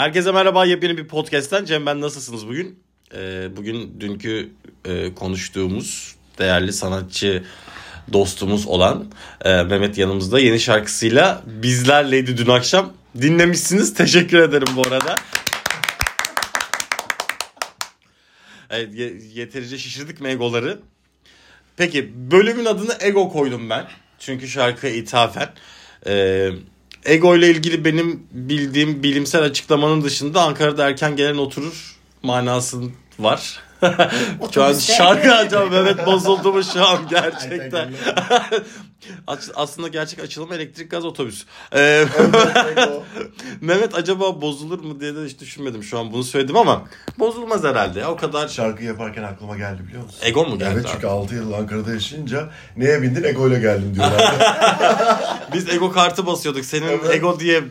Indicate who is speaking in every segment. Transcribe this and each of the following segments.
Speaker 1: Herkese merhaba yepyeni bir podcast'ten. Cem ben nasılsınız bugün? Ee, bugün dünkü e, konuştuğumuz değerli sanatçı dostumuz olan e, Mehmet yanımızda yeni şarkısıyla bizlerleydi dün akşam. Dinlemişsiniz. Teşekkür ederim bu arada. Evet ye- yeterince şişirdik mi egoları? Peki bölümün adını Ego koydum ben. Çünkü şarkıya ithafen. Ee, ego ile ilgili benim bildiğim bilimsel açıklamanın dışında Ankara'da erken gelen oturur manası var. Şu an şarkı acaba Mehmet bozuldu mu şu an gerçekten. Aslında gerçek açılımı elektrik gaz otobüs. Ee, Mehmet acaba bozulur mu diye de hiç düşünmedim şu an bunu söyledim ama bozulmaz herhalde. O kadar
Speaker 2: Şarkı yaparken aklıma geldi biliyor musun?
Speaker 1: Ego mu geldi
Speaker 2: Evet
Speaker 1: abi?
Speaker 2: çünkü 6 yıl Ankara'da yaşayınca neye bindin Ego ile geldim diyorlar.
Speaker 1: Biz ego kartı basıyorduk. Senin
Speaker 2: Evet.
Speaker 1: ego diye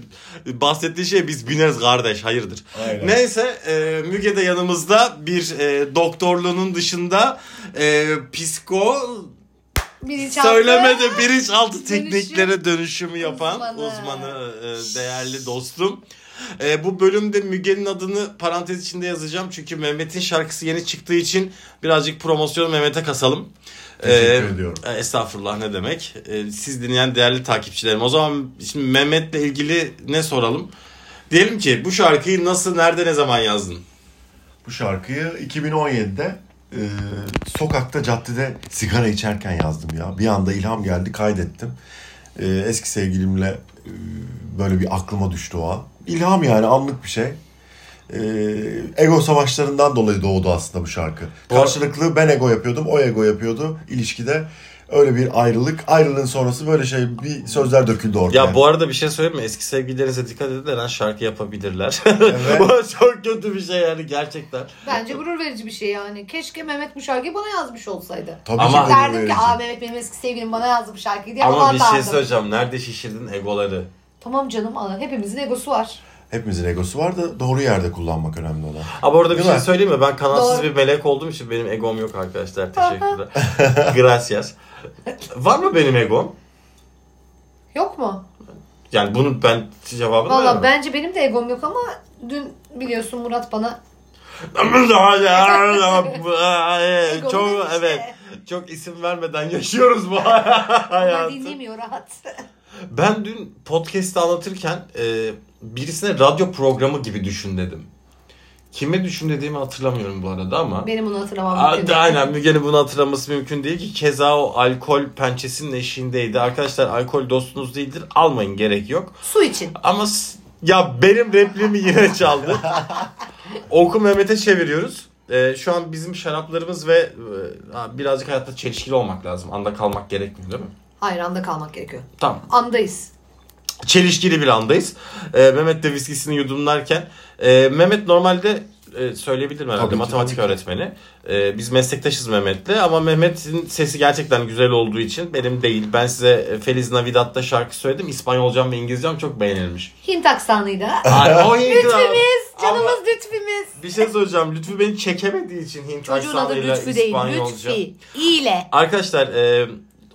Speaker 1: bahsettiğin şey biz bineriz kardeş. Hayırdır.
Speaker 2: Aynen.
Speaker 1: Neyse e, Müge de yanımızda bir e, doktorluğunun dışında e, psiko
Speaker 3: Bilinçaltı.
Speaker 1: söylemedi bilinçaltı
Speaker 3: Dönüşüm.
Speaker 1: tekniklere dönüşümü yapan uzmanı,
Speaker 3: Uzmanı.
Speaker 1: e, değerli dostum. E, bu bölümde Müge'nin adını parantez içinde yazacağım. Çünkü Mehmet'in şarkısı yeni çıktığı için birazcık promosyonu Mehmet'e kasalım.
Speaker 2: Teşekkür ediyorum.
Speaker 1: e, Estağfurullah ne demek. E, siz dinleyen değerli takipçilerim. O zaman şimdi Mehmet'le ilgili ne soralım? Diyelim ki bu şarkıyı nasıl, nerede, ne zaman yazdın?
Speaker 2: Bu şarkıyı 2017'de e, sokakta caddede sigara içerken yazdım ya. Bir anda ilham geldi kaydettim. E, eski sevgilimle e, böyle bir aklıma düştü o an. İlham yani anlık bir şey. E, ego savaşlarından dolayı doğdu aslında bu şarkı. Karşılıklı ben ego yapıyordum, o ego yapıyordu ilişkide. Öyle bir ayrılık. Ayrılığın sonrası böyle şey bir sözler döküldü ortaya.
Speaker 1: Ya bu arada bir şey söyleyeyim mi? Eski sevgililerinize dikkat edin her şarkı yapabilirler.
Speaker 2: Evet.
Speaker 1: bu çok kötü bir şey yani gerçekten.
Speaker 3: Bence gurur verici bir şey yani. Keşke Mehmet bu şarkıyı bana yazmış olsaydı.
Speaker 2: Tabii
Speaker 1: Ama-
Speaker 2: ki
Speaker 3: Derdim ki aa Mehmet benim eski sevgilim bana yazdı bu şarkıyı diye
Speaker 1: Ama bir şey söyleyeceğim. Nerede şişirdin egoları?
Speaker 3: Tamam canım aa, hepimizin egosu var.
Speaker 2: Hepimizin egosu var da doğru yerde kullanmak önemli olan.
Speaker 1: Ama orada bir
Speaker 2: Değil
Speaker 1: şey
Speaker 2: mi?
Speaker 1: söyleyeyim mi? Ben kanatsız
Speaker 3: Doğru.
Speaker 1: bir melek olduğum için benim egom yok arkadaşlar. Teşekkürler. Gracias. Var mı benim egom?
Speaker 3: Yok mu?
Speaker 1: Yani bunun ben cevabını
Speaker 3: Valla bence benim de egom yok ama dün biliyorsun Murat bana
Speaker 1: çok evet. Çok isim vermeden yaşıyoruz bu
Speaker 3: Ama
Speaker 1: hayatı.
Speaker 3: dinlemiyor rahat.
Speaker 1: Ben dün podcast'te anlatırken e, birisine radyo programı gibi düşün dedim. Kime düşün dediğimi hatırlamıyorum bu arada ama.
Speaker 3: Benim bunu hatırlamam
Speaker 1: Aa,
Speaker 3: mümkün değil.
Speaker 1: Aynen Müge'nin bunu hatırlaması mümkün değil ki. Keza o alkol pençesinin eşiğindeydi. Arkadaşlar alkol dostunuz değildir. Almayın gerek yok.
Speaker 3: Su için.
Speaker 1: Ama s- ya benim repliğimi yine çaldı. Oku Mehmet'e çeviriyoruz. Ee, şu an bizim şaraplarımız ve e, birazcık hayatta çelişkili olmak lazım. Anda kalmak gerekmiyor değil mi?
Speaker 3: Hayır anda kalmak gerekiyor.
Speaker 1: Tamam.
Speaker 3: Andayız.
Speaker 1: Çelişkili bir andayız. Ee, Mehmet de viskisini yudumlarken. Ee, Mehmet normalde e, söyleyebilirim herhalde
Speaker 2: Tabii ki,
Speaker 1: matematik
Speaker 2: tabii ki.
Speaker 1: öğretmeni. Ee, biz meslektaşız Mehmet'le ama Mehmet'in sesi gerçekten güzel olduğu için benim değil. Ben size e, Feliz Navidad'da şarkı söyledim. İspanyolcam ve İngilizcem çok beğenilmiş.
Speaker 3: Hint aksanıydı.
Speaker 1: Ay, o Hint-
Speaker 3: Lütfümüz. Canımız
Speaker 1: Ama
Speaker 3: lütfümüz.
Speaker 1: bir şey söyleyeceğim. Lütfü beni çekemediği için Hint
Speaker 3: Çocuğun adı
Speaker 1: aksanıyla
Speaker 3: Lütfü değil.
Speaker 1: İspanyolca.
Speaker 3: Lütfi. İyle.
Speaker 1: Arkadaşlar e,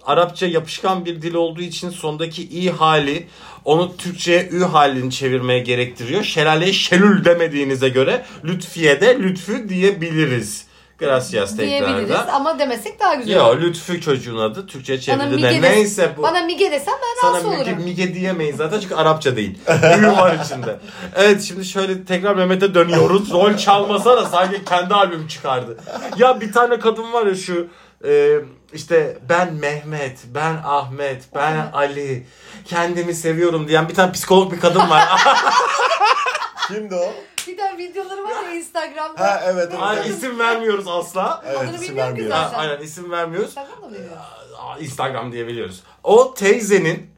Speaker 1: Arapça yapışkan bir dil olduğu için sondaki i hali onu Türkçe'ye ü halini çevirmeye gerektiriyor. Şelaleye şelül demediğinize göre Lütfiye de Lütfü diyebiliriz. Gracias
Speaker 3: Diyebiliriz
Speaker 1: tekrardan.
Speaker 3: ama demesek daha güzel
Speaker 1: Ya
Speaker 3: olur.
Speaker 1: Lütfü çocuğun adı. Türkçe
Speaker 3: Mige, des-
Speaker 1: neyse bu.
Speaker 3: bana Mige desem ben
Speaker 1: Sana
Speaker 3: rahatsız
Speaker 1: Mige,
Speaker 3: olurum.
Speaker 1: Mige diyemeyiz zaten çünkü Arapça değil. Ü var içinde. Evet şimdi şöyle tekrar Mehmet'e dönüyoruz. Rol çalmasa da sanki kendi albüm çıkardı. Ya bir tane kadın var ya şu e, işte ben Mehmet, ben Ahmet, ben Ali, kendimi seviyorum diyen bir tane psikolog bir kadın var.
Speaker 2: Kimdi o?
Speaker 3: Bir de videoları var ya Instagram'da.
Speaker 2: Ha evet evet. Evet.
Speaker 1: isim vermiyoruz asla.
Speaker 2: Evet
Speaker 3: Adını
Speaker 2: isim vermiyorum.
Speaker 1: Ha, aynen isim vermiyoruz.
Speaker 3: Instagram'da mı?
Speaker 1: Aa, Instagram diyebiliyoruz. O teyzenin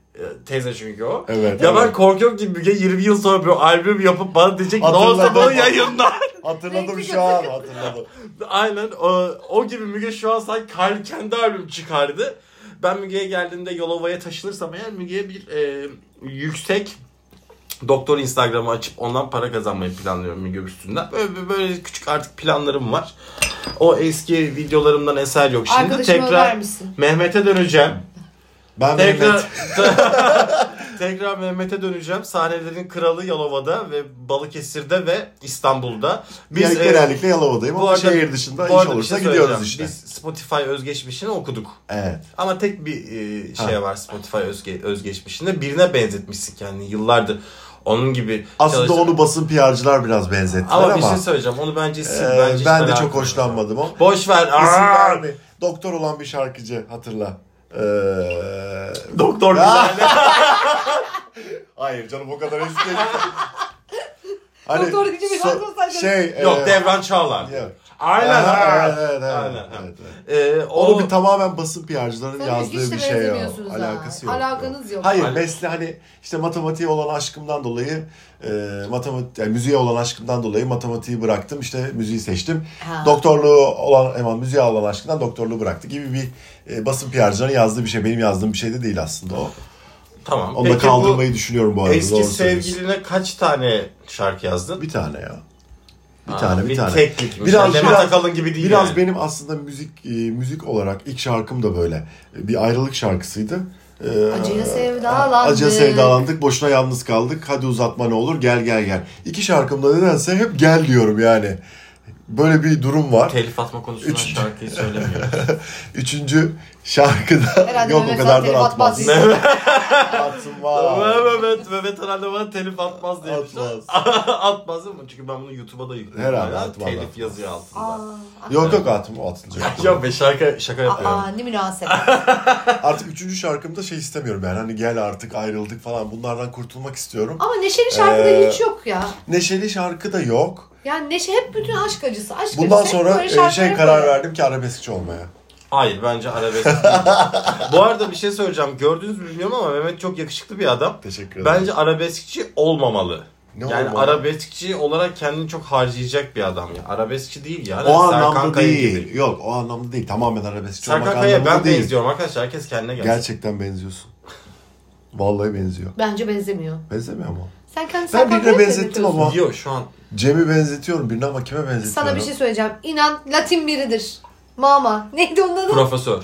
Speaker 1: teyze çünkü o.
Speaker 2: Evet,
Speaker 1: Ya ben
Speaker 2: evet.
Speaker 1: korkuyorum ki Müge 20 yıl sonra bir albüm yapıp bana diyecek ki ne olsa bunu yayınlar.
Speaker 2: Hatırladım şu an hatırladım.
Speaker 1: Aynen o, o gibi Müge şu an sanki kendi albüm çıkardı. Ben Müge'ye geldiğimde Yolova'ya taşınırsam eğer Müge'ye bir e, yüksek doktor Instagram'ı açıp ondan para kazanmayı planlıyorum Müge üstünden. Böyle, böyle küçük artık planlarım var. O eski videolarımdan eser yok. Şimdi
Speaker 3: Arkadaşıma
Speaker 1: tekrar? Mehmet'e döneceğim.
Speaker 2: Ben
Speaker 1: Tekrar. Tekrar Mehmet'e döneceğim. Sahnelerin kralı Yalova'da ve Balıkesir'de ve İstanbul'da.
Speaker 2: Biz
Speaker 1: e,
Speaker 2: genellikle Yalova'dayım ama
Speaker 1: arada-
Speaker 2: şehir dışında iş olursa
Speaker 1: şey
Speaker 2: gidiyoruz işte.
Speaker 1: Biz Spotify özgeçmişini okuduk.
Speaker 2: Evet.
Speaker 1: Ama tek bir e, şey
Speaker 2: Ha.
Speaker 1: var Spotify özge, özgeçmişinde. Birine benzetmişsin kendini yıllardır. Onun gibi
Speaker 2: Aslında
Speaker 1: çalışan-
Speaker 2: onu basın PR'cılar biraz benzettiler
Speaker 1: ama,
Speaker 2: ama,
Speaker 1: bir şey söyleyeceğim. Onu bence sil.
Speaker 2: e,
Speaker 1: bence
Speaker 2: ben de çok hoşlanmadım o.
Speaker 1: Boş ver.
Speaker 2: İsim verme. Doktor olan bir şarkıcı hatırla. Ee,
Speaker 1: Doktor. Bilal.
Speaker 2: Hayır canım o kadar eski değil. Hani
Speaker 3: Doktor gibi bir şarkı olsaydı.
Speaker 2: Şey,
Speaker 1: Yok
Speaker 2: e,
Speaker 1: Devran Çağlar.
Speaker 2: yok.
Speaker 1: Aynen.
Speaker 2: Aha,
Speaker 1: ha.
Speaker 2: evet,
Speaker 1: Aynen.
Speaker 2: evet, evet.
Speaker 1: Ee,
Speaker 2: Onu
Speaker 1: o
Speaker 2: bir tamamen basın PR'cıların
Speaker 3: Tabii
Speaker 2: yazdığı
Speaker 3: hiç de
Speaker 2: bir şey
Speaker 3: benzemiyorsunuz ha.
Speaker 2: Alakası yok.
Speaker 3: Alakanız yok.
Speaker 2: Hayır,
Speaker 1: Hayır.
Speaker 2: mesle hani işte matematiğe olan aşkımdan dolayı e, matematik yani müziğe olan aşkımdan dolayı matematiği bıraktım. İşte müziği seçtim.
Speaker 3: Ha.
Speaker 2: Doktorluğu olan hemen müziğe olan aşkından doktorluğu bıraktı gibi bir e, basın PR'cıların yazdığı bir şey. Benim yazdığım bir şey de değil aslında o.
Speaker 1: Tamam.
Speaker 2: Onu da kaldırmayı
Speaker 1: bu
Speaker 2: düşünüyorum bu arada.
Speaker 1: eski sevgiline kaç tane şarkı yazdın?
Speaker 2: Bir tane ya. Bir
Speaker 1: Aa,
Speaker 2: tane bir,
Speaker 1: bir
Speaker 2: tane.
Speaker 1: teklikmiş.
Speaker 2: Biraz
Speaker 1: Yani Demet
Speaker 2: biraz,
Speaker 1: Akalın gibi değil
Speaker 2: biraz
Speaker 1: yani.
Speaker 2: benim aslında müzik e, müzik olarak ilk şarkım da böyle bir ayrılık şarkısıydı. Ee,
Speaker 3: Acıya sevdalandık.
Speaker 2: Acıya sevdalandık. Boşuna yalnız kaldık. Hadi uzatma ne olur. Gel gel gel. İki şarkımda nedense hep gel diyorum yani. Böyle bir durum var.
Speaker 1: Telif atma konusunda
Speaker 2: Üç-
Speaker 1: şarkıyı söylemiyoruz.
Speaker 2: Üçüncü şarkıda
Speaker 3: Herhalde
Speaker 2: yok o
Speaker 3: Mehmet
Speaker 2: kadar
Speaker 3: Zaten
Speaker 2: da atmaz.
Speaker 3: atmaz.
Speaker 2: Atmaz.
Speaker 1: Mehmet, Mehmet herhalde bana telif atmaz diye.
Speaker 2: Atmaz.
Speaker 1: atmaz değil mi? Çünkü ben bunu YouTube'a da yükledim.
Speaker 2: Herhalde
Speaker 1: Yani
Speaker 2: atmaz,
Speaker 1: Telif
Speaker 2: atmaz.
Speaker 1: yazıyor altında.
Speaker 3: Aa,
Speaker 2: Yok yok atma o atılacak.
Speaker 1: Ya be şaka, şaka yapıyorum.
Speaker 3: aa, ne münasebet.
Speaker 2: Artık üçüncü şarkımda şey istemiyorum yani hani gel artık ayrıldık falan bunlardan kurtulmak istiyorum.
Speaker 3: Ama neşeli şarkıda
Speaker 2: Ee,
Speaker 3: hiç yok ya.
Speaker 2: Neşeli şarkı da yok.
Speaker 3: Yani neşe hep bütün aşk acısı. Aşk
Speaker 2: Bundan
Speaker 3: acısı.
Speaker 2: Sonra e, şey karar
Speaker 3: böyle.
Speaker 2: verdim ki arabeskçi olmaya.
Speaker 1: Hayır bence arabesk. Bu arada bir şey söyleyeceğim. Gördünüz mü bilmiyorum ama Mehmet çok yakışıklı bir adam.
Speaker 2: Teşekkür ederim.
Speaker 1: Bence arabeskçi olmamalı.
Speaker 2: Ne
Speaker 1: yani
Speaker 2: olmalı?
Speaker 1: arabeskçi olarak kendini çok harcayacak bir adam ya. Arabeskçi değil yani.
Speaker 2: o
Speaker 1: Serkan
Speaker 2: anlamda
Speaker 1: Kaya
Speaker 2: değil.
Speaker 1: gibi.
Speaker 2: Yok o anlamda değil. Tamamen arabeskçi olmak
Speaker 1: Serkan Kaya
Speaker 2: anlamında
Speaker 1: ben
Speaker 2: değil.
Speaker 1: benziyorum arkadaşlar. Herkes kendine gelsin.
Speaker 2: Gerçekten benziyorsun. Vallahi benziyor.
Speaker 3: Bence benzemiyor.
Speaker 2: Benzemiyor mu?
Speaker 3: Sen kendini
Speaker 2: Ben
Speaker 3: Serkan
Speaker 2: birine
Speaker 3: Kaya'ya
Speaker 2: benzettim ama.
Speaker 1: Yok şu an.
Speaker 2: Cem'i benzetiyorum birine ama kime benzetiyorum?
Speaker 3: Sana bir şey söyleyeceğim. İnan Latin biridir. Mama. Neydi onun adı?
Speaker 1: Profesör.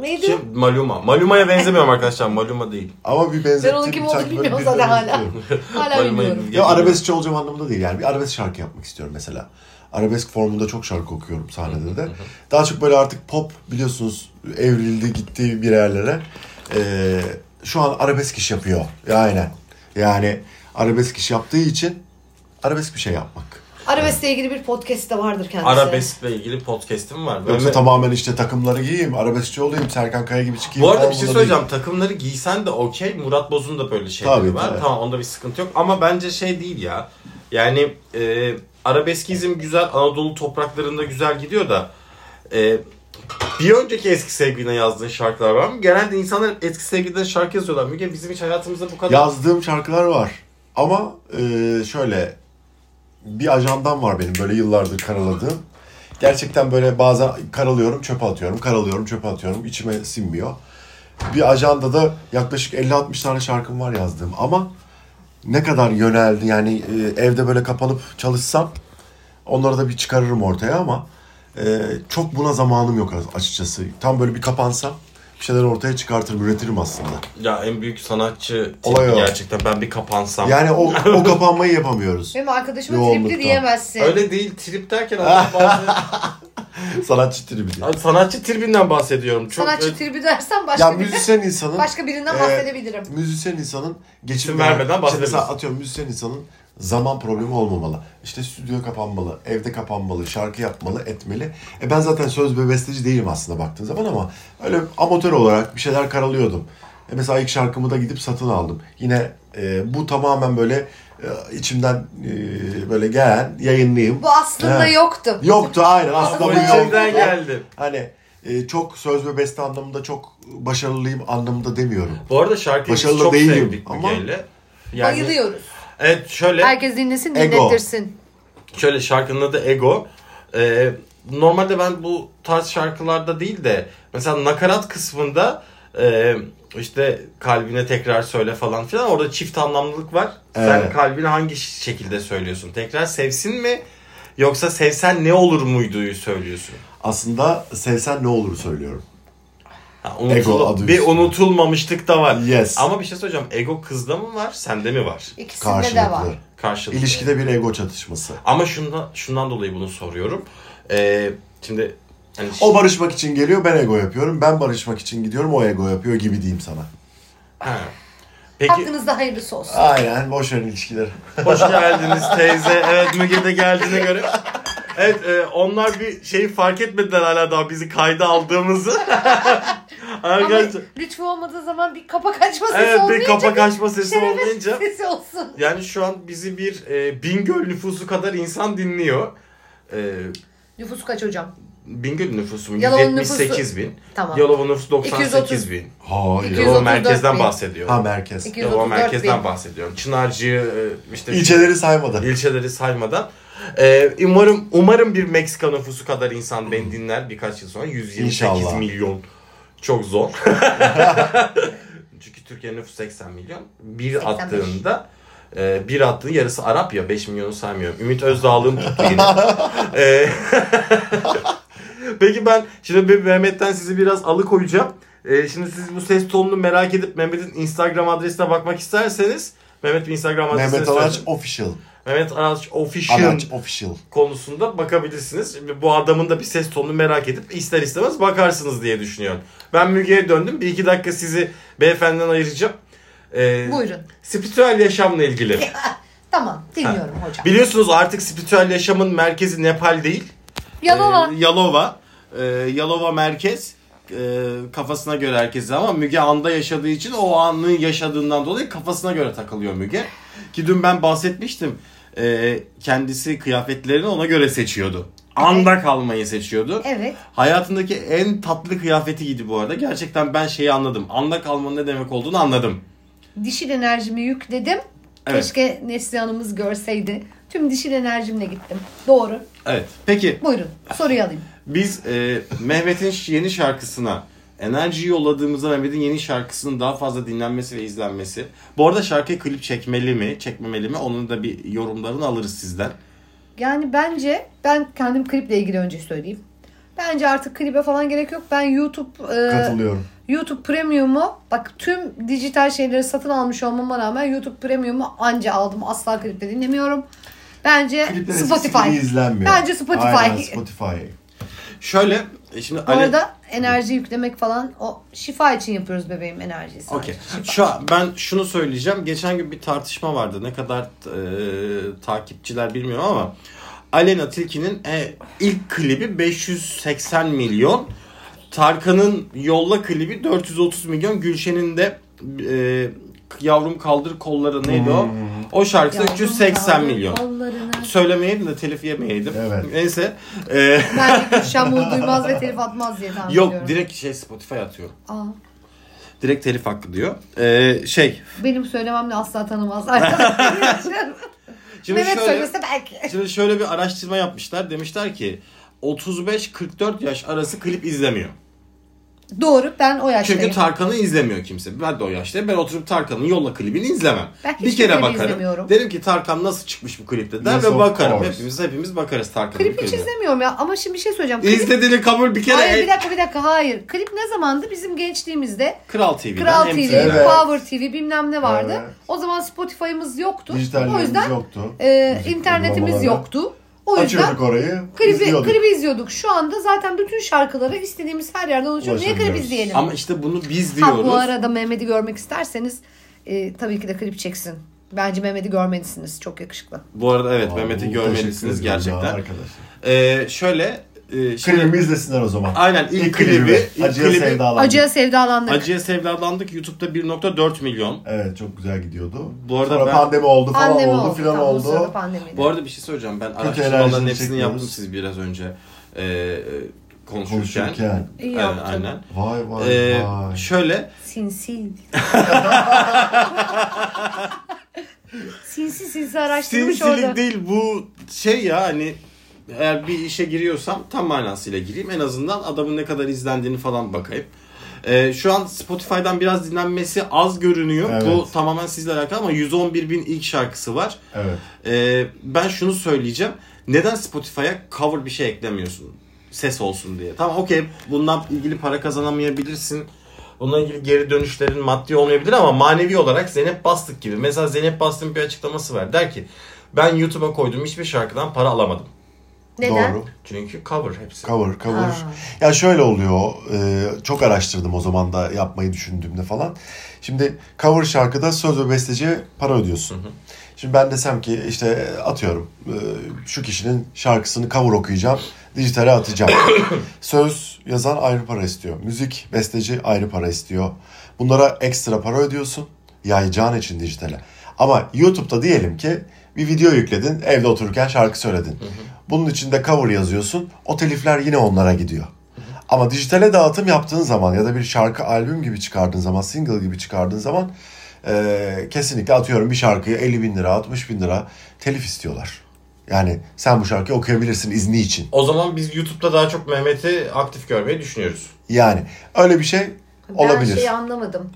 Speaker 3: Neydi?
Speaker 1: Kim? Maluma. Maluma'ya benzemiyorum arkadaşlar. Maluma değil.
Speaker 2: Ama bir benzettiğim
Speaker 3: Ben onun kim olduğunu bilmiyorum zaten hala. Hala bilmiyorum.
Speaker 2: Ya arabeskçi olacağım anlamında değil yani. Bir arabesk şarkı yapmak istiyorum mesela. Arabesk formunda çok şarkı okuyorum sahnede de. Daha çok böyle artık pop biliyorsunuz evrildi gitti bir yerlere. Ee, şu an arabesk iş yapıyor. Ya aynen. Yani arabesk iş yaptığı için arabesk bir şey yapmak.
Speaker 3: Arabeskle ilgili bir podcast de vardır kendisi.
Speaker 1: Arabeskle ilgili podcast'im var.
Speaker 2: Yoksa
Speaker 1: Mehmet-
Speaker 2: tamamen işte takımları giyeyim, arabeskçi olayım, Serkan Kaya gibi çıkayım.
Speaker 1: Bu arada bir şey söyleyeceğim. Takımları giysen de okey. Murat Boz'un da böyle şeyleri
Speaker 2: Tabii,
Speaker 1: var.
Speaker 2: tabii.
Speaker 1: Tamam onda bir sıkıntı yok. Ama bence şey değil ya. Yani e, arabeskizm güzel. Anadolu topraklarında güzel gidiyor da. E, bir önceki eski sevgiline yazdığın şarkılar var mı? Genelde insanlar eski sevgililerine şarkı yazıyorlar. Müge bizim hiç hayatımızda bu kadar...
Speaker 2: Yazdığım şarkılar var. Ama e, şöyle bir ajandan var benim böyle yıllardır karaladığım. Gerçekten böyle bazen karalıyorum çöpe atıyorum, karalıyorum çöpe atıyorum. içime sinmiyor. Bir ajanda da yaklaşık 50-60 tane şarkım var yazdığım. Ama ne kadar yöneldi yani e, evde böyle kapanıp çalışsam onları da bir çıkarırım ortaya ama e, çok buna zamanım yok açıkçası. Tam böyle bir kapansam bir şeyler ortaya çıkartırım, üretirim aslında.
Speaker 1: Ya en büyük sanatçı
Speaker 2: Olay o.
Speaker 1: gerçekten. Ben bir kapansam.
Speaker 2: Yani o, o kapanmayı yapamıyoruz.
Speaker 3: Benim arkadaşıma
Speaker 2: Yoğunluktan.
Speaker 3: tripli diyemezsin.
Speaker 1: Öyle değil. Trip derken ondan bahsediyorum.
Speaker 2: Sanatçı tribi diye.
Speaker 1: Sanatçı tribinden bahsediyorum. Çok
Speaker 3: Sanatçı tribi dersen başka,
Speaker 2: Ya müzisyen insanın
Speaker 3: başka birinden
Speaker 2: e,
Speaker 3: bahsedebilirim.
Speaker 2: müzisyen insanın geçim
Speaker 1: İsim vermeden
Speaker 2: işte
Speaker 1: bahsedebiliriz.
Speaker 2: Mesela atıyorum müzisyen insanın zaman problemi olmamalı. İşte stüdyo kapanmalı, evde kapanmalı, şarkı yapmalı, etmeli. E ben zaten söz ve besteci değilim aslında baktığın zaman ama öyle amatör olarak bir şeyler karalıyordum. E mesela ilk şarkımı da gidip satın aldım. Yine e, bu tamamen böyle e, içimden e, böyle gelen yayınlayayım.
Speaker 3: Bu aslında
Speaker 2: He.
Speaker 3: yoktu.
Speaker 2: Yoktu aynen aslında bu yoktu.
Speaker 1: geldi.
Speaker 2: Hani e, çok söz ve beste anlamında çok başarılıyım anlamında demiyorum.
Speaker 1: Bu arada şarkıyı
Speaker 2: Başarılı
Speaker 1: çok
Speaker 2: değilim
Speaker 1: sevdik
Speaker 2: ama-
Speaker 1: Müge'yle. Yani,
Speaker 3: Bayılıyoruz.
Speaker 1: Evet şöyle
Speaker 3: Herkes dinlesin
Speaker 2: Ego.
Speaker 3: dinlettirsin.
Speaker 1: şöyle şarkının adı Ego. Ee, normalde ben bu tarz şarkılarda değil de mesela nakarat kısmında e, işte kalbine tekrar söyle falan filan orada çift anlamlılık var. Sen
Speaker 2: Evet.
Speaker 1: kalbine hangi şekilde söylüyorsun? Tekrar sevsin mi yoksa sevsen ne olur muyduyu söylüyorsun?
Speaker 2: Aslında sevsen ne olur söylüyorum.
Speaker 1: Ha,
Speaker 2: Ego
Speaker 1: unutul-
Speaker 2: adı
Speaker 1: bir
Speaker 2: üstünde.
Speaker 1: unutulmamışlık da var.
Speaker 2: Yes.
Speaker 1: Ama bir şey söyleyeceğim. Ego kızda mı var, sende mi var?
Speaker 3: İkisinde de var.
Speaker 1: Karşılıklı.
Speaker 2: İlişkide bir ego çatışması.
Speaker 1: Ama şundan, şundan dolayı bunu soruyorum. Ee, şimdi hani
Speaker 2: O barışmak için geliyor ben ego yapıyorum. Ben barışmak için gidiyorum o ego yapıyor gibi diyeyim sana.
Speaker 1: Ha. Peki
Speaker 3: Hakkınızda hayırlısı olsun.
Speaker 2: Aynen boş verin ilişkileri.
Speaker 1: hoş geldiniz teyze. Evet Müge de geldiğine göre. Evet e, onlar bir şeyi fark etmediler hala daha bizi kayda aldığımızı.
Speaker 3: Ama
Speaker 1: Arkadaşlar.
Speaker 3: lütfü olmadığı zaman bir kapak açma sesi
Speaker 1: Evet bir
Speaker 3: olmayınca
Speaker 1: kapak açma sesi
Speaker 3: şerefsiz
Speaker 1: olmayınca.
Speaker 3: sesi olsun.
Speaker 1: Yani şu an bizi bir e, Bingöl nüfusu kadar insan dinliyor. E,
Speaker 3: Nüfusu kaç hocam?
Speaker 1: Bingöl nüfusu mu?
Speaker 3: Yalova'nın
Speaker 1: 178 bin.
Speaker 3: Tamam.
Speaker 1: Yalova nüfusu 98
Speaker 3: 230
Speaker 1: bin.
Speaker 2: Hayır.
Speaker 3: 234
Speaker 1: Yalova merkezden
Speaker 3: bin.
Speaker 1: bahsediyorum.
Speaker 2: Ha merkez.
Speaker 3: 234
Speaker 1: Yalova merkezden
Speaker 3: bin.
Speaker 1: bahsediyorum. Çınarcı'yı e, işte
Speaker 2: İlçeleri saymadı.
Speaker 1: ilçeleri saymadan. E, umarım umarım bir Meksika nüfusu kadar insan beni dinler birkaç yıl sonra. 128
Speaker 2: İnşallah.
Speaker 1: milyon. Çok zor. Çünkü Türkiye nüfusu 80 milyon. Bir
Speaker 3: 85.
Speaker 1: attığında e, bir attığı yarısı Arap ya 5 milyonu saymıyorum. Ümit Özdağ'lığım tuttu yine. E, Peki ben şimdi bir Mehmet'ten sizi biraz alıkoyacağım. E, şimdi siz bu ses tonunu merak edip Mehmet'in Instagram adresine bakmak isterseniz Mehmet bir Instagram adresini
Speaker 2: Mehmet
Speaker 1: söyle.
Speaker 2: Official.
Speaker 1: Mehmet Araç Official
Speaker 2: Araç Official.
Speaker 1: konusunda bakabilirsiniz. Şimdi Bu adamın da bir ses tonunu merak edip ister istemez bakarsınız diye düşünüyorum. Ben Müge'ye döndüm. Bir iki dakika sizi beyefendiden ayıracağım. Ee,
Speaker 3: Buyurun.
Speaker 1: Spiritüel yaşamla ilgili.
Speaker 3: Tamam dinliyorum hocam.
Speaker 1: Biliyorsunuz artık spiritüel yaşamın merkezi Nepal değil.
Speaker 3: Yalova.
Speaker 1: Ee, Yalova. Ee, Yalova merkez. Ee, kafasına göre herkese ama Müge anda yaşadığı için o anı yaşadığından dolayı kafasına göre takılıyor Müge. Ki dün ben bahsetmiştim. Ee, kendisi kıyafetlerini ona göre seçiyordu. Anda kalmayı seçiyordu.
Speaker 3: Evet.
Speaker 1: Hayatındaki en tatlı kıyafeti giydi bu arada. Gerçekten ben şeyi anladım. Anda kalmanın ne demek olduğunu anladım.
Speaker 3: Dişil enerjimi yükledim.
Speaker 1: Evet.
Speaker 3: Keşke Neslihan'ımız görseydi. Tüm dişil enerjimle gittim. Doğru.
Speaker 1: Evet. Peki
Speaker 3: Buyurun. Soruyu alayım.
Speaker 1: Biz e, Mehmet'in yeni şarkısına enerji yolladığımızda Mehmet'in yeni şarkısının daha fazla dinlenmesi ve izlenmesi. Bu arada şarkıya klip çekmeli mi, çekmemeli mi? Onun da bir yorumlarını alırız sizden.
Speaker 3: Yani bence ben kendim kliple ilgili önce söyleyeyim. Bence artık klibe falan gerek yok. Ben YouTube e,
Speaker 2: Katılıyorum.
Speaker 3: YouTube Premium'u bak tüm dijital şeyleri satın almış olmama rağmen YouTube Premium'u anca aldım. Asla klipte dinlemiyorum. Bence Spotify.
Speaker 2: izlenmiyor.
Speaker 3: Bence Spotify.
Speaker 2: Aynen Spotify.
Speaker 1: Şöyle, e, şimdi
Speaker 3: Bu
Speaker 1: Ale-
Speaker 3: arada enerji yüklemek falan o şifa için yapıyoruz bebeğim enerjiyi. sadece.
Speaker 1: Okey.
Speaker 3: Şifa.
Speaker 1: Şu an ben şunu söyleyeceğim. Geçen gün bir tartışma vardı. Ne kadar e, takipçiler bilmiyorum ama Alena Tilki'nin e, ilk klibi 580 milyon. Tarkan'ın Yolla klibi 430 milyon. Gülşen'in de e, Yavrum Kaldır Kolları neydi o? O şarkısı
Speaker 3: Yavrum
Speaker 1: 380
Speaker 3: kaldır
Speaker 1: milyon.
Speaker 3: kollarını.
Speaker 1: Söylemeyeydim de telif yemeyeydim.
Speaker 2: Evet.
Speaker 1: Neyse. E,
Speaker 3: Bence Gülşen bunu duymaz ve telif atmaz diye tahmin
Speaker 1: yok
Speaker 3: ediyorum.
Speaker 1: direkt şey Spotify atıyor.
Speaker 3: Aa,
Speaker 1: Direkt telif hakkı diyor. E, şey.
Speaker 3: benim söylememle asla tanımaz.
Speaker 1: Şimdi
Speaker 3: Mehmet
Speaker 1: şöyle,
Speaker 3: söylese belki.
Speaker 1: Şimdi şöyle bir araştırma yapmışlar. Demişler ki 35-44 yaş arası klip izlemiyor.
Speaker 3: Doğru ben o yaştayım.
Speaker 1: Çünkü Tarkan'ı izlemiyor kimse. Ben de o yaştayım. Ben oturup Tarkan'ın Yolla klibini izlemem.
Speaker 3: Ben
Speaker 1: bir kere bakarım.
Speaker 3: izlemiyorum.
Speaker 1: Derim ki Tarkan nasıl çıkmış bu klipte der
Speaker 2: Yes,
Speaker 1: ve bakarım.
Speaker 2: course.
Speaker 1: Hepimiz hepimiz bakarız Tarkan'ın
Speaker 3: Klip hiç izlemiyorum ya ama şimdi bir şey söyleyeceğim. Klip...
Speaker 1: İzlediğini kabul bir kere.
Speaker 3: Hayır bir dakika bir dakika hayır. Klip ne zamandı? Bizim gençliğimizde
Speaker 1: Kral TV'den.
Speaker 3: Kral TV.
Speaker 2: Evet.
Speaker 3: Power TV bilmem ne vardı.
Speaker 2: Evet.
Speaker 3: O zaman Spotify'ımız yoktu. o yüzden
Speaker 2: yoktu.
Speaker 3: e, internetimiz yoktu. O yüzden
Speaker 2: Açıyorduk orayı.
Speaker 3: klibi,
Speaker 2: izliyorduk.
Speaker 3: klibi izliyorduk. Şu anda zaten bütün şarkıları istediğimiz her yerden ulaşıyor. Niye klip
Speaker 2: Ulaşabiliyoruz.
Speaker 3: izleyelim?
Speaker 1: Ama işte bunu biz
Speaker 3: Ha,
Speaker 1: diyoruz.
Speaker 3: bu arada Mehmet'i görmek isterseniz e, tabii ki de klip çeksin. Bence Mehmet'i görmelisiniz. Çok yakışıklı.
Speaker 1: Bu arada evet
Speaker 2: Aa,
Speaker 1: Mehmet'i
Speaker 2: teşekkür
Speaker 1: görmelisiniz
Speaker 2: ediyorum ya
Speaker 1: gerçekten.
Speaker 2: Arkadaşlar.
Speaker 1: Ee, şöyle. E, şimdi,
Speaker 2: Klibimi izlesinler o zaman.
Speaker 1: Aynen ilk,
Speaker 2: İlk
Speaker 1: klibi.
Speaker 2: klibi.
Speaker 1: ilk
Speaker 2: Acıya
Speaker 1: klibi-
Speaker 2: sevdalandım.
Speaker 3: Acıya sevdalandık.
Speaker 1: Acıya sevdalandık. YouTube'da 1.4 milyon.
Speaker 2: Evet çok güzel gidiyordu.
Speaker 1: Bu arada
Speaker 2: Sonra
Speaker 1: ben-
Speaker 2: pandemi oldu falan
Speaker 3: Pandemi
Speaker 2: oldu,
Speaker 3: oldu.
Speaker 2: filan oldu.
Speaker 3: pandemiydi.
Speaker 1: Bu arada bir şey söyleyeceğim. Ben araştırmaların hepsini
Speaker 2: çekiyoruz.
Speaker 1: yaptım siz biraz önce. Ee, konuşurken.
Speaker 2: Konuşurken.
Speaker 3: İyi
Speaker 1: Aynen, aynen.
Speaker 2: Vay vay
Speaker 1: Ee,
Speaker 2: vay.
Speaker 1: şöyle
Speaker 3: Sinsi. sinsi sinsi araştırmış
Speaker 1: sinsilik
Speaker 3: orada.
Speaker 1: değil bu şey ya hani eğer bir işe giriyorsam tam manasıyla gireyim. En azından adamın ne kadar izlendiğini falan bakayım. Ee, şu an Spotify'dan biraz dinlenmesi az görünüyor.
Speaker 2: Evet.
Speaker 1: Bu tamamen sizle alakalı ama 111 bin ilk şarkısı var.
Speaker 2: Evet.
Speaker 1: Ee, ben şunu söyleyeceğim. Neden Spotify'a cover bir şey eklemiyorsun? ses olsun diye. Tamam okey bundan ilgili para kazanamayabilirsin. Bununla ilgili geri dönüşlerin maddi olmayabilir ama manevi olarak Zeynep Bastık gibi. Mesela Zeynep Bastık'ın bir açıklaması var. Der ki ben YouTube'a koyduğum hiçbir şarkıdan para alamadım.
Speaker 3: Neden?
Speaker 2: Doğru.
Speaker 1: Çünkü cover hepsi.
Speaker 2: Cover, cover.
Speaker 3: Ha.
Speaker 2: Ya şöyle oluyor. e, çok araştırdım o zaman da yapmayı düşündüğümde falan. Şimdi cover şarkıda söz ve besteciye para ödüyorsun. Şimdi ben desem ki işte atıyorum e, şu kişinin şarkısını cover okuyacağım, dijitale atacağım. söz yazan ayrı para istiyor. Müzik, besteci ayrı para istiyor. Bunlara ekstra para ödüyorsun. Yayacağın için dijitale. Ama YouTube'da diyelim ki bir video yükledin, evde otururken şarkı söyledin. Bunun içinde cover yazıyorsun. O telifler yine onlara gidiyor. Ama dijitale dağıtım yaptığın zaman ya da bir şarkı albüm gibi çıkardığın zaman, single gibi çıkardığın zaman e, kesinlikle atıyorum bir şarkıya 50 bin lira, 60 bin lira telif istiyorlar. Yani sen bu şarkıyı okuyabilirsin izni için.
Speaker 1: O zaman biz YouTube'da daha çok Mehmet'i aktif görmeyi düşünüyoruz.
Speaker 2: Yani öyle bir şey olabilir.
Speaker 3: Ben şeyi anlamadım.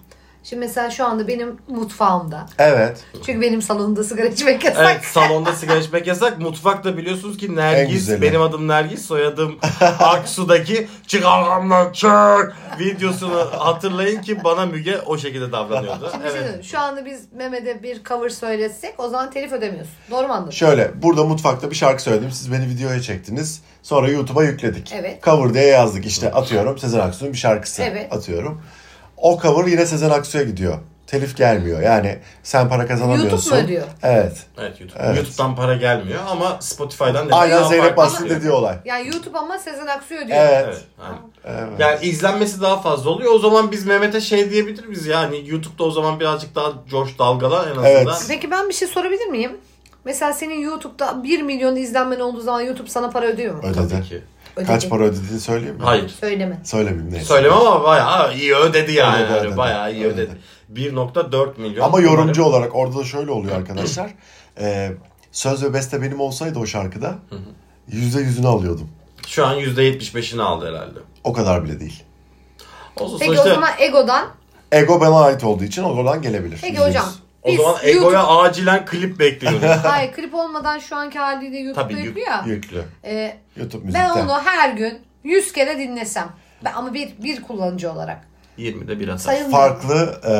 Speaker 3: Şimdi mesela şu anda benim mutfağımda.
Speaker 2: Evet.
Speaker 3: Çünkü benim salonumda sigara içmek yasak.
Speaker 1: Evet salonda sigara içmek yasak. Mutfakta biliyorsunuz ki Nergis, benim adım Nergis, soyadım Aksu'daki çıkaramla çık videosunu hatırlayın ki bana Müge o şekilde davranıyordu.
Speaker 3: Şimdi şey
Speaker 1: Evet.
Speaker 3: Şu anda biz Mehmet'e bir cover söyletsek o zaman telif ödemiyorsun. Doğru mu anladım?
Speaker 2: Şöyle burada mutfakta bir şarkı söyledim. Siz beni videoya çektiniz. Sonra YouTube'a yükledik.
Speaker 3: Evet.
Speaker 2: Cover diye yazdık işte atıyorum Sezen Aksu'nun bir şarkısı
Speaker 3: Evet.
Speaker 2: atıyorum. O cover yine Sezen Aksu'ya gidiyor. Telif gelmiyor. Yani sen para kazanamıyorsun.
Speaker 3: YouTube mu ödüyor?
Speaker 2: Evet.
Speaker 1: Evet YouTube.
Speaker 2: Evet.
Speaker 1: YouTube'dan para gelmiyor ama Spotify'dan demek
Speaker 2: Aynen Zeynep
Speaker 1: oluyor.
Speaker 2: dediği olay.
Speaker 3: Yani YouTube ama Sezen Aksu ödüyor.
Speaker 2: Evet.
Speaker 1: Evet, aynen.
Speaker 2: Evet.
Speaker 1: Yani izlenmesi daha fazla oluyor. O zaman biz Mehmet'e şey diyebilir miyiz yani YouTube'da o zaman birazcık daha coş dalgala en azından.
Speaker 2: Evet.
Speaker 3: Peki ben bir şey sorabilir miyim? Mesela senin YouTube'da 1 milyon izlenmen olduğu zaman YouTube sana para ödüyor mu?
Speaker 2: Ödedi.
Speaker 1: Tabii ki.
Speaker 3: Ödedi.
Speaker 2: Kaç para ödediğini söyleyeyim mi?
Speaker 1: Hayır.
Speaker 3: Söyleme.
Speaker 2: Söylemeyeyim neyse.
Speaker 1: Söylemem ama bayağı iyi ödedi yani.
Speaker 2: Ödedi, ödedi.
Speaker 1: bayağı iyi ödedi.
Speaker 2: Ödedi.
Speaker 1: 1.4 milyon.
Speaker 2: Ama yorumcu
Speaker 1: Umarım-
Speaker 2: olarak orada da şöyle oluyor arkadaşlar. Ee, söz ve beste benim olsaydı o şarkıda yüzde yüzünü alıyordum.
Speaker 1: Şu an %75'ini aldı herhalde.
Speaker 2: O kadar bile değil.
Speaker 1: Olsun
Speaker 3: Peki
Speaker 1: sonuçta
Speaker 3: o zaman Ego'dan.
Speaker 2: Ego bana ait olduğu için oradan gelebilir.
Speaker 3: Peki
Speaker 2: Yüzde
Speaker 3: hocam.
Speaker 1: O
Speaker 3: biz
Speaker 1: zaman
Speaker 3: YouTube-
Speaker 1: Ego'ya acilen klip bekliyoruz.
Speaker 3: Hayır klip olmadan şu anki haliyle YouTube'da
Speaker 1: Tabii, yük-
Speaker 3: yüklü ya.
Speaker 2: Yüklü.
Speaker 3: Ee,
Speaker 2: YouTube
Speaker 3: ben onu her gün 100 kere dinlesem. Ben, ama bir, bir kullanıcı olarak.
Speaker 1: 20'de bir atar.
Speaker 3: Sayılmıyor.
Speaker 2: farklı e,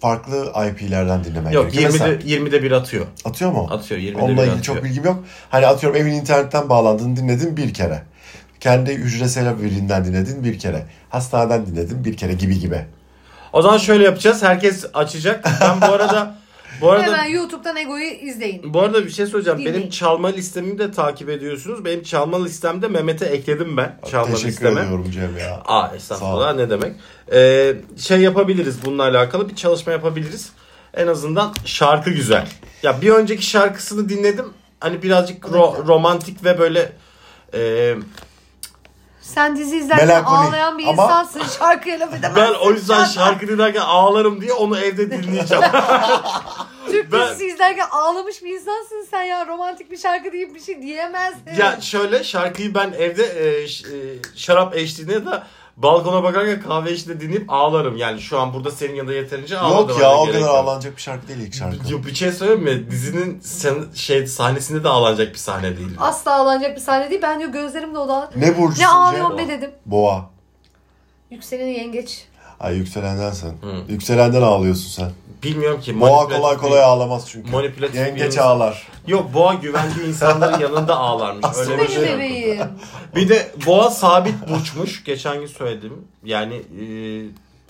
Speaker 2: farklı IP'lerden dinlemen
Speaker 1: Yok
Speaker 2: gerekiyor.
Speaker 1: 20'de,
Speaker 2: Mesela,
Speaker 1: 20'de bir atıyor.
Speaker 2: atıyor mu?
Speaker 1: Atıyor 20'de
Speaker 2: Onunla
Speaker 1: bir
Speaker 2: ilgili
Speaker 1: atıyor.
Speaker 2: çok bilgim yok. Hani atıyorum evin internetten bağlandığını dinledin bir kere. Kendi hücresel birinden dinledin bir kere. Hastaneden dinledin bir kere gibi gibi.
Speaker 1: O zaman şöyle yapacağız. Herkes açacak. Ben bu arada bu arada
Speaker 3: Hemen YouTube'dan Ego'yu izleyin.
Speaker 1: bu arada bir şey söyleyeceğim.
Speaker 3: Dinleyin.
Speaker 1: Benim çalma listemi de takip ediyorsunuz. Benim çalma listemde Mehmet'e ekledim ben. Çalma
Speaker 2: Teşekkür
Speaker 1: listeme.
Speaker 2: ediyorum Cem ya.
Speaker 1: Aa estağfurullah ne demek. Ee, şey yapabiliriz bununla alakalı bir çalışma yapabiliriz. En azından şarkı güzel. Ya bir önceki şarkısını dinledim. Hani birazcık ro- romantik ve böyle e,
Speaker 3: Sen dizi izlerken
Speaker 2: Melankoli.
Speaker 3: ağlayan bir
Speaker 2: Ama-
Speaker 3: insansın. Şarkıya laf edemezsin.
Speaker 1: ben o yüzden şarkı dinlerken ağlarım diye onu evde dinleyeceğim.
Speaker 3: Türk
Speaker 1: Ben-
Speaker 3: dizisi izlerken ağlamış bir insansın sen ya. Romantik bir şarkı deyip bir şey diyemezsin.
Speaker 1: ya şöyle şarkıyı ben evde e, ş- e, şarap eşliğinde de balkona bakarken kahve eşliğinde dinleyip ağlarım. Yani şu an burada senin yanında yeterince ağladım.
Speaker 2: Yok ya
Speaker 1: Hani
Speaker 2: o
Speaker 1: gerek
Speaker 2: kadar
Speaker 1: yok.
Speaker 2: ağlanacak bir şarkı değil ilk şarkı.
Speaker 1: Yok, Bir şey söyleyeyim mi? Dizinin sen, şey sahnesinde de ağlanacak bir sahne değil.
Speaker 3: Asla ağlanacak bir sahne değil. Ben diyor gözlerimle odalan.
Speaker 2: Ne burcusun
Speaker 3: Ne ağlıyorum be dedim.
Speaker 2: Boğa.
Speaker 3: Yükseleni yengeç.
Speaker 2: Ay yükselenden sen.
Speaker 1: Hı.
Speaker 2: Yükselenden ağlıyorsun sen.
Speaker 1: Bilmiyorum ki.
Speaker 2: Boğa kolay
Speaker 1: bir-
Speaker 2: kolay ağlamaz çünkü.
Speaker 1: Manipülatif bir
Speaker 2: Yengeç
Speaker 1: insan.
Speaker 2: ağlar.
Speaker 1: Yok boğa güvendiği insanların yanında ağlarmış.
Speaker 2: Aslında
Speaker 1: Öyle bir şey
Speaker 3: bebeğim.
Speaker 1: Bir de boğa sabit burçmuş. Geçen gün söyledim. Yani e,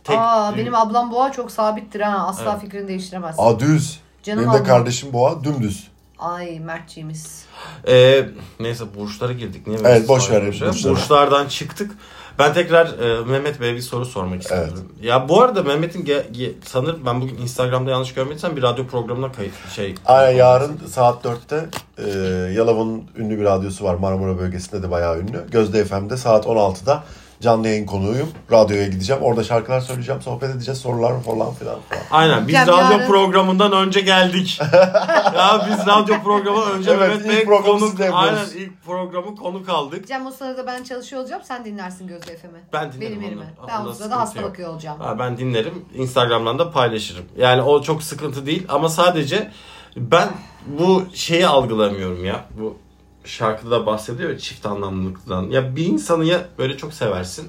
Speaker 1: tek...
Speaker 3: Aa benim ablam boğa çok sabittir ha. Asla
Speaker 1: Evet.
Speaker 3: fikrini değiştiremez.
Speaker 2: Aa düz.
Speaker 3: Canım
Speaker 2: Benim de
Speaker 3: ablam.
Speaker 2: kardeşim boğa dümdüz.
Speaker 3: Ay Mertçiğimiz.
Speaker 1: E, neyse burçlara girdik. Niye
Speaker 2: Evet, boş ver, burçlara.
Speaker 1: Burçlardan çıktık. Ben tekrar e, Mehmet Bey'e bir soru sormak istiyorum. Ya bu arada Mehmet'in ge- ge- sanırım ben bugün Instagram'da yanlış görmediysem bir radyo programına kayıt şey.
Speaker 2: Aynen yarın saat 4'te e, Yalova'nın ünlü bir radyosu var. Marmara bölgesinde de bayağı ünlü. Gözde FM'de saat 16'da canlı yayın konuğuyum. Radyoya gideceğim. Orada şarkılar söyleyeceğim. Sohbet edeceğiz. Sorular falan filan falan.
Speaker 1: Aynen biz
Speaker 3: Cem
Speaker 1: radyo
Speaker 3: yarın-
Speaker 1: programından önce geldik. ya biz radyo programı önce
Speaker 2: Evet,
Speaker 1: Mehmet
Speaker 2: ilk
Speaker 1: Bey konuk aynen ilk programı konuk aldık.
Speaker 3: Cem o sırada ben çalışıyor olacağım. Sen dinlersin Gözde FM'i.
Speaker 1: Ben dinlerim
Speaker 3: Benim
Speaker 1: onu.
Speaker 3: yerime. Ben o sırada hasta
Speaker 1: yok.
Speaker 3: bakıyor olacağım.
Speaker 1: Ha, ben dinlerim. Instagram'dan da paylaşırım. Yani o çok sıkıntı değil ama sadece ben bu şeyi algılamıyorum ya. Bu şarkıda da bahsediyor ya çift anlamlılıktan. Ya bir insanı ya böyle çok seversin.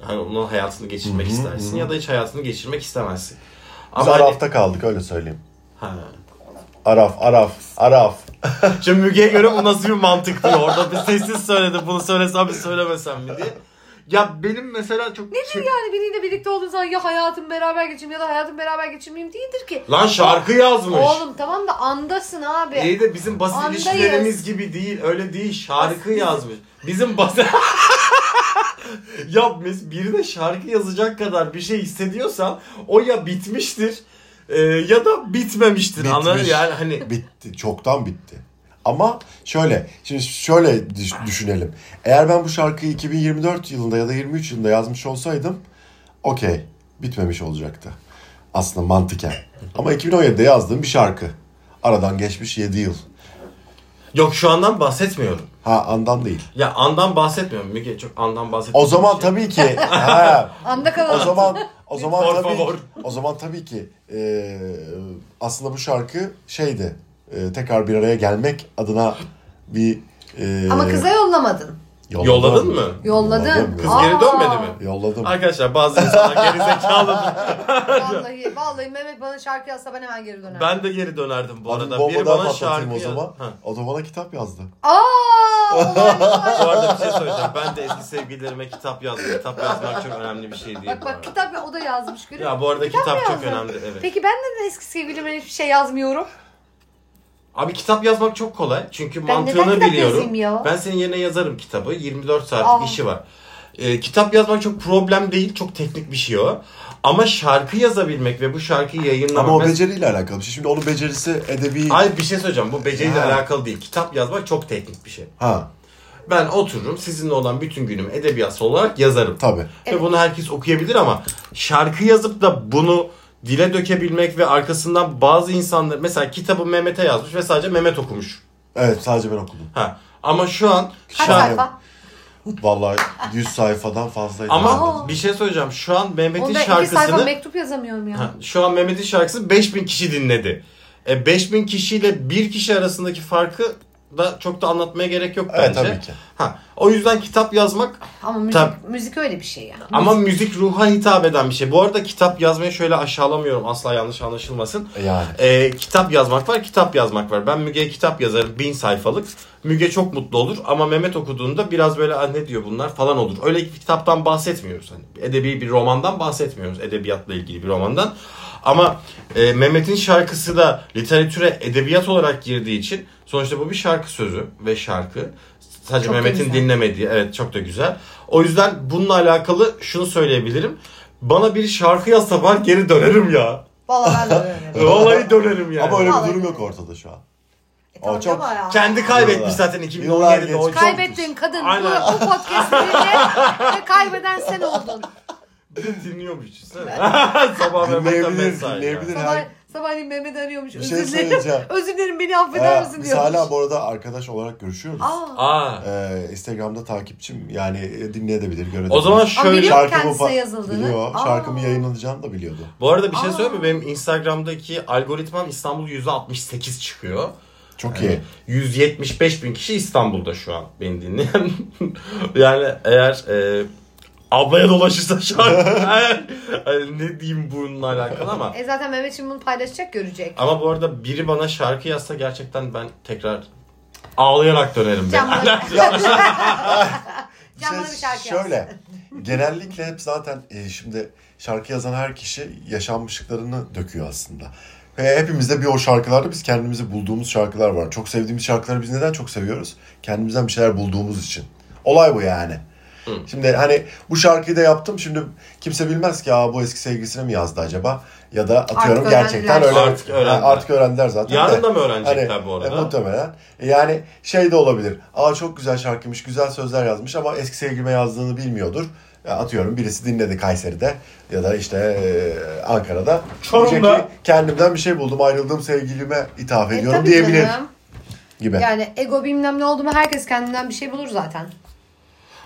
Speaker 1: Hani onun hayatını geçirmek
Speaker 2: Hı hı,
Speaker 1: istersin
Speaker 2: hı.
Speaker 1: ya da hiç hayatını geçirmek istemezsin.
Speaker 2: Biz
Speaker 1: Ama hani-
Speaker 2: Araf'ta kaldık öyle söyleyeyim.
Speaker 1: Ha.
Speaker 2: Araf, Araf, Araf.
Speaker 1: Şimdi Müge'ye göre bu nasıl bir mantık diyor. Orada bir sessiz söyledi. Bunu söylesem mi söylemesem mi diye. Ya benim mesela çok...
Speaker 3: Nedir yani biriyle birlikte olduğun zaman ya hayatım beraber geçireyim ya da hayatım beraber geçirmeyeyim değildir ki.
Speaker 1: Lan şarkı yazmış.
Speaker 3: Oğlum tamam da andasın abi.
Speaker 1: İyi de bizim basit
Speaker 3: Andayız.
Speaker 1: ilişkilerimiz gibi değil. Öyle değil. Şarkı yazmış. Bizim basit... ya mes- birine şarkı yazacak kadar bir şey hissediyorsan o ya bitmiştir e, ya da bitmemiştir.
Speaker 2: Bitmiş.
Speaker 1: Anladın yani hani
Speaker 2: Bitti. Çoktan bitti. Ama şöyle, şimdi şöyle düş- düşünelim. Eğer ben bu şarkıyı 2024 yılında ya da 23 yılında yazmış olsaydım, okey, bitmemiş olacaktı. Aslında mantıken. Ama 2017'de yazdığım bir şarkı. Aradan geçmiş 7 yıl.
Speaker 1: yok şu andan bahsetmiyorum.
Speaker 2: Ha andan değil.
Speaker 1: Ya andan bahsetmiyorum. Müge çok andan bahsetmiyorum.
Speaker 2: O zaman tabii ki. ha,
Speaker 3: Anda
Speaker 2: o
Speaker 3: kalalım.
Speaker 2: zaman o zaman tabii o zaman tabii ki e, aslında bu şarkı şeydi. E, tekrar bir araya gelmek adına bir e,
Speaker 3: Ama kıza yollamadın.
Speaker 2: yolladım.
Speaker 1: Yolladın mı?
Speaker 3: Yolladın.
Speaker 1: Kız geri dönmedi mi?
Speaker 2: Yolladım.
Speaker 1: Arkadaşlar bazı insanlar geri zekalı.
Speaker 3: Vallahi, vallahi Mehmet bana şarkı yazsa ben hemen geri dönerim.
Speaker 1: ben de geri dönerdim bu arada. Biri bana şarkı
Speaker 2: o zaman.
Speaker 1: Ha.
Speaker 2: O da bana kitap yazdı.
Speaker 3: Aa!
Speaker 1: Bu arada bir şey söyleyeceğim. Ben de eski sevgililerime kitap yazdım. Kitap yazmak çok önemli bir şey değil.
Speaker 3: Bak
Speaker 1: bu
Speaker 3: bak
Speaker 1: arada.
Speaker 3: kitap o da yazmış görüyor
Speaker 1: Ya bu arada kitap,
Speaker 3: mı
Speaker 1: çok önemli evet.
Speaker 3: Peki ben neden eski sevgilime hiçbir şey yazmıyorum?
Speaker 1: Abi kitap yazmak çok kolay. Çünkü
Speaker 3: Ben
Speaker 1: mantığını
Speaker 3: neden kitap
Speaker 1: biliyorum.
Speaker 3: yazayım ya?
Speaker 1: Ben senin yerine yazarım kitabı. 24 saatlik
Speaker 3: Aa.
Speaker 1: işi var. Ee, kitap yazmak çok problem değil. Çok teknik bir şey o. Ama şarkı yazabilmek ve bu şarkıyı yayınlamak...
Speaker 2: Ama o beceriyle alakalı bir şey. Şimdi onun becerisi edebi...
Speaker 1: Hayır bir şey söyleyeceğim. Bu beceriyle
Speaker 2: Ha.
Speaker 1: alakalı değil. Kitap yazmak çok teknik bir şey.
Speaker 2: Ha
Speaker 1: Ben otururum sizinle olan bütün günümü edebiyat olarak yazarım.
Speaker 2: tabii.
Speaker 1: Ve
Speaker 3: Evet.
Speaker 1: bunu herkes okuyabilir ama şarkı yazıp da bunu dile dökebilmek ve arkasından bazı insanlar mesela kitabı Mehmet'e yazmış ve sadece Mehmet okumuş.
Speaker 2: Evet sadece ben okudum.
Speaker 1: Ha. Ama şu an
Speaker 3: Kaç
Speaker 1: şu an-
Speaker 3: sayfa?
Speaker 2: Vallahi 100 sayfadan fazlaydı.
Speaker 1: ama
Speaker 3: Aa.
Speaker 1: bir şey söyleyeceğim. Şu an Mehmet'in
Speaker 3: Onda iki sayfa
Speaker 1: şarkısını
Speaker 3: mektup yazamıyorum ya.
Speaker 1: Ha, şu an Mehmet'in şarkısını 5000 kişi dinledi. E 5000 kişiyle bir kişi arasındaki farkı da çok da anlatmaya gerek yok
Speaker 2: Evet
Speaker 1: bence.
Speaker 2: tabii ki.
Speaker 1: Ha, o yüzden kitap yazmak
Speaker 3: Ama müzik,
Speaker 1: Tabii.
Speaker 3: müzik öyle bir şey yani.
Speaker 1: ama müzik ruha hitap eden bir şey. Bu arada kitap yazmayı şöyle aşağılamıyorum asla yanlış anlaşılmasın.
Speaker 2: Yani.
Speaker 1: Ee, kitap yazmak var, kitap yazmak var. Ben Müge'ye kitap yazarım bin sayfalık. Müge çok mutlu olur ama Mehmet okuduğunda biraz böyle "Aa, ne diyor bunlar falan olur. Öyle bir kitaptan bahsetmiyoruz. Hani edebi bir romandan bahsetmiyoruz. Edebiyatla ilgili bir romandan. Ama e, Mehmet'in şarkısı da literatüre edebiyat olarak girdiği için sonuçta bu bir şarkı sözü ve şarkı. Sadece
Speaker 3: Çok
Speaker 1: Mehmet'in dinlemediği. Evet çok da güzel. O yüzden bununla alakalı şunu söyleyebilirim. Bana bir şarkı yazsa ben geri dönerim ya.
Speaker 3: Vallahi ben öyle.
Speaker 1: Vallahi dönerim yani.
Speaker 2: Ama öyle bir durum yok ortada şu an.
Speaker 3: E,
Speaker 2: O çok-
Speaker 3: ama ya.
Speaker 1: Kendi kaybetmiş zaten
Speaker 2: Yıllar
Speaker 1: 2017'de o
Speaker 2: geç.
Speaker 1: çok...
Speaker 3: Kaybettiğin kadın bu,
Speaker 1: Aynen.
Speaker 3: bu podcast'ı dinle ve kaybeden sen oldun.
Speaker 1: Dinliyormuş düşünsene. Sabah Mehmet'ten
Speaker 2: Dinleyebilir,
Speaker 1: mesaj.
Speaker 2: dinleyebilir.
Speaker 3: Sabah,
Speaker 2: Her-
Speaker 3: sabahleyin Mehmet arıyormuş.
Speaker 2: Bir
Speaker 3: Özür
Speaker 2: şey
Speaker 3: dilerim.
Speaker 2: söyleyeceğim.
Speaker 3: Özür dilerim beni affeder
Speaker 2: Ee,
Speaker 3: misin
Speaker 2: biz
Speaker 3: diyormuş.
Speaker 2: hala bu arada arkadaş olarak görüşüyoruz.
Speaker 3: Aa.
Speaker 1: Aa.
Speaker 2: Ee, Instagram'da takipçim yani e, dinleyebilir, görebilir.
Speaker 1: O zaman
Speaker 3: Ama
Speaker 1: şöyle...
Speaker 3: biliyor mu
Speaker 2: Şarkımı
Speaker 3: kendisine
Speaker 2: fa-
Speaker 3: yazıldığını?
Speaker 2: Biliyor.
Speaker 3: Aa.
Speaker 2: Şarkımı yayınlanacağını da biliyordu.
Speaker 1: Bu arada bir şey
Speaker 3: Aa.
Speaker 1: söyleyeyim mi? Benim Instagram'daki algoritmam İstanbul %68 çıkıyor.
Speaker 2: Çok
Speaker 1: Yani
Speaker 2: iyi.
Speaker 1: 175 bin kişi İstanbul'da şu an beni dinleyen. yani eğer e, ablaya dolaşırsa şarkı eğer, hani ne diyeyim bununla alakalı ama
Speaker 3: E zaten Mehmet şimdi bunu paylaşacak görecek.
Speaker 1: ama bu arada biri bana şarkı yazsa gerçekten ben tekrar ağlayarak dönerim. Ben.
Speaker 2: Bir
Speaker 3: Can bana
Speaker 2: şey
Speaker 3: bir şarkı
Speaker 2: şöyle.
Speaker 3: yaz.
Speaker 2: genellikle hep zaten e, şimdi şarkı yazan her kişi yaşanmışlıklarını döküyor aslında. Ve hepimizde bir o şarkılarda biz kendimizi bulduğumuz şarkılar var. Çok sevdiğimiz şarkıları biz neden çok seviyoruz? Kendimizden bir şeyler bulduğumuz için. Olay bu yani.
Speaker 1: Hı.
Speaker 2: Şimdi hani bu şarkıyı da yaptım. Şimdi kimse bilmez ki Aa, bu eski sevgilisine mi yazdı acaba? Ya da atıyorum
Speaker 3: Artık
Speaker 2: gerçekten öyle.
Speaker 1: Artık öğrendiler.
Speaker 2: Artık öğrendiler zaten.
Speaker 1: Yarın
Speaker 2: de.
Speaker 1: da mı öğrenecekler
Speaker 2: Hani,
Speaker 1: bu arada?
Speaker 2: E, muhtemelen. E, Yani şey de olabilir. Aa çok güzel şarkıymış, güzel sözler yazmış ama eski sevgilime yazdığını bilmiyordur. Ya atıyorum birisi dinledi Kayseri'de ya da işte e, Ankara'da.
Speaker 1: Çorum'da.
Speaker 2: Ki, kendimden bir şey buldum ayrıldığım sevgilime ithaf
Speaker 3: E,
Speaker 2: ediyorum
Speaker 3: tabii
Speaker 2: diyebilir
Speaker 3: canım.
Speaker 2: gibi.
Speaker 3: Yani ego bilmem ne oldu mu herkes kendinden bir şey bulur zaten.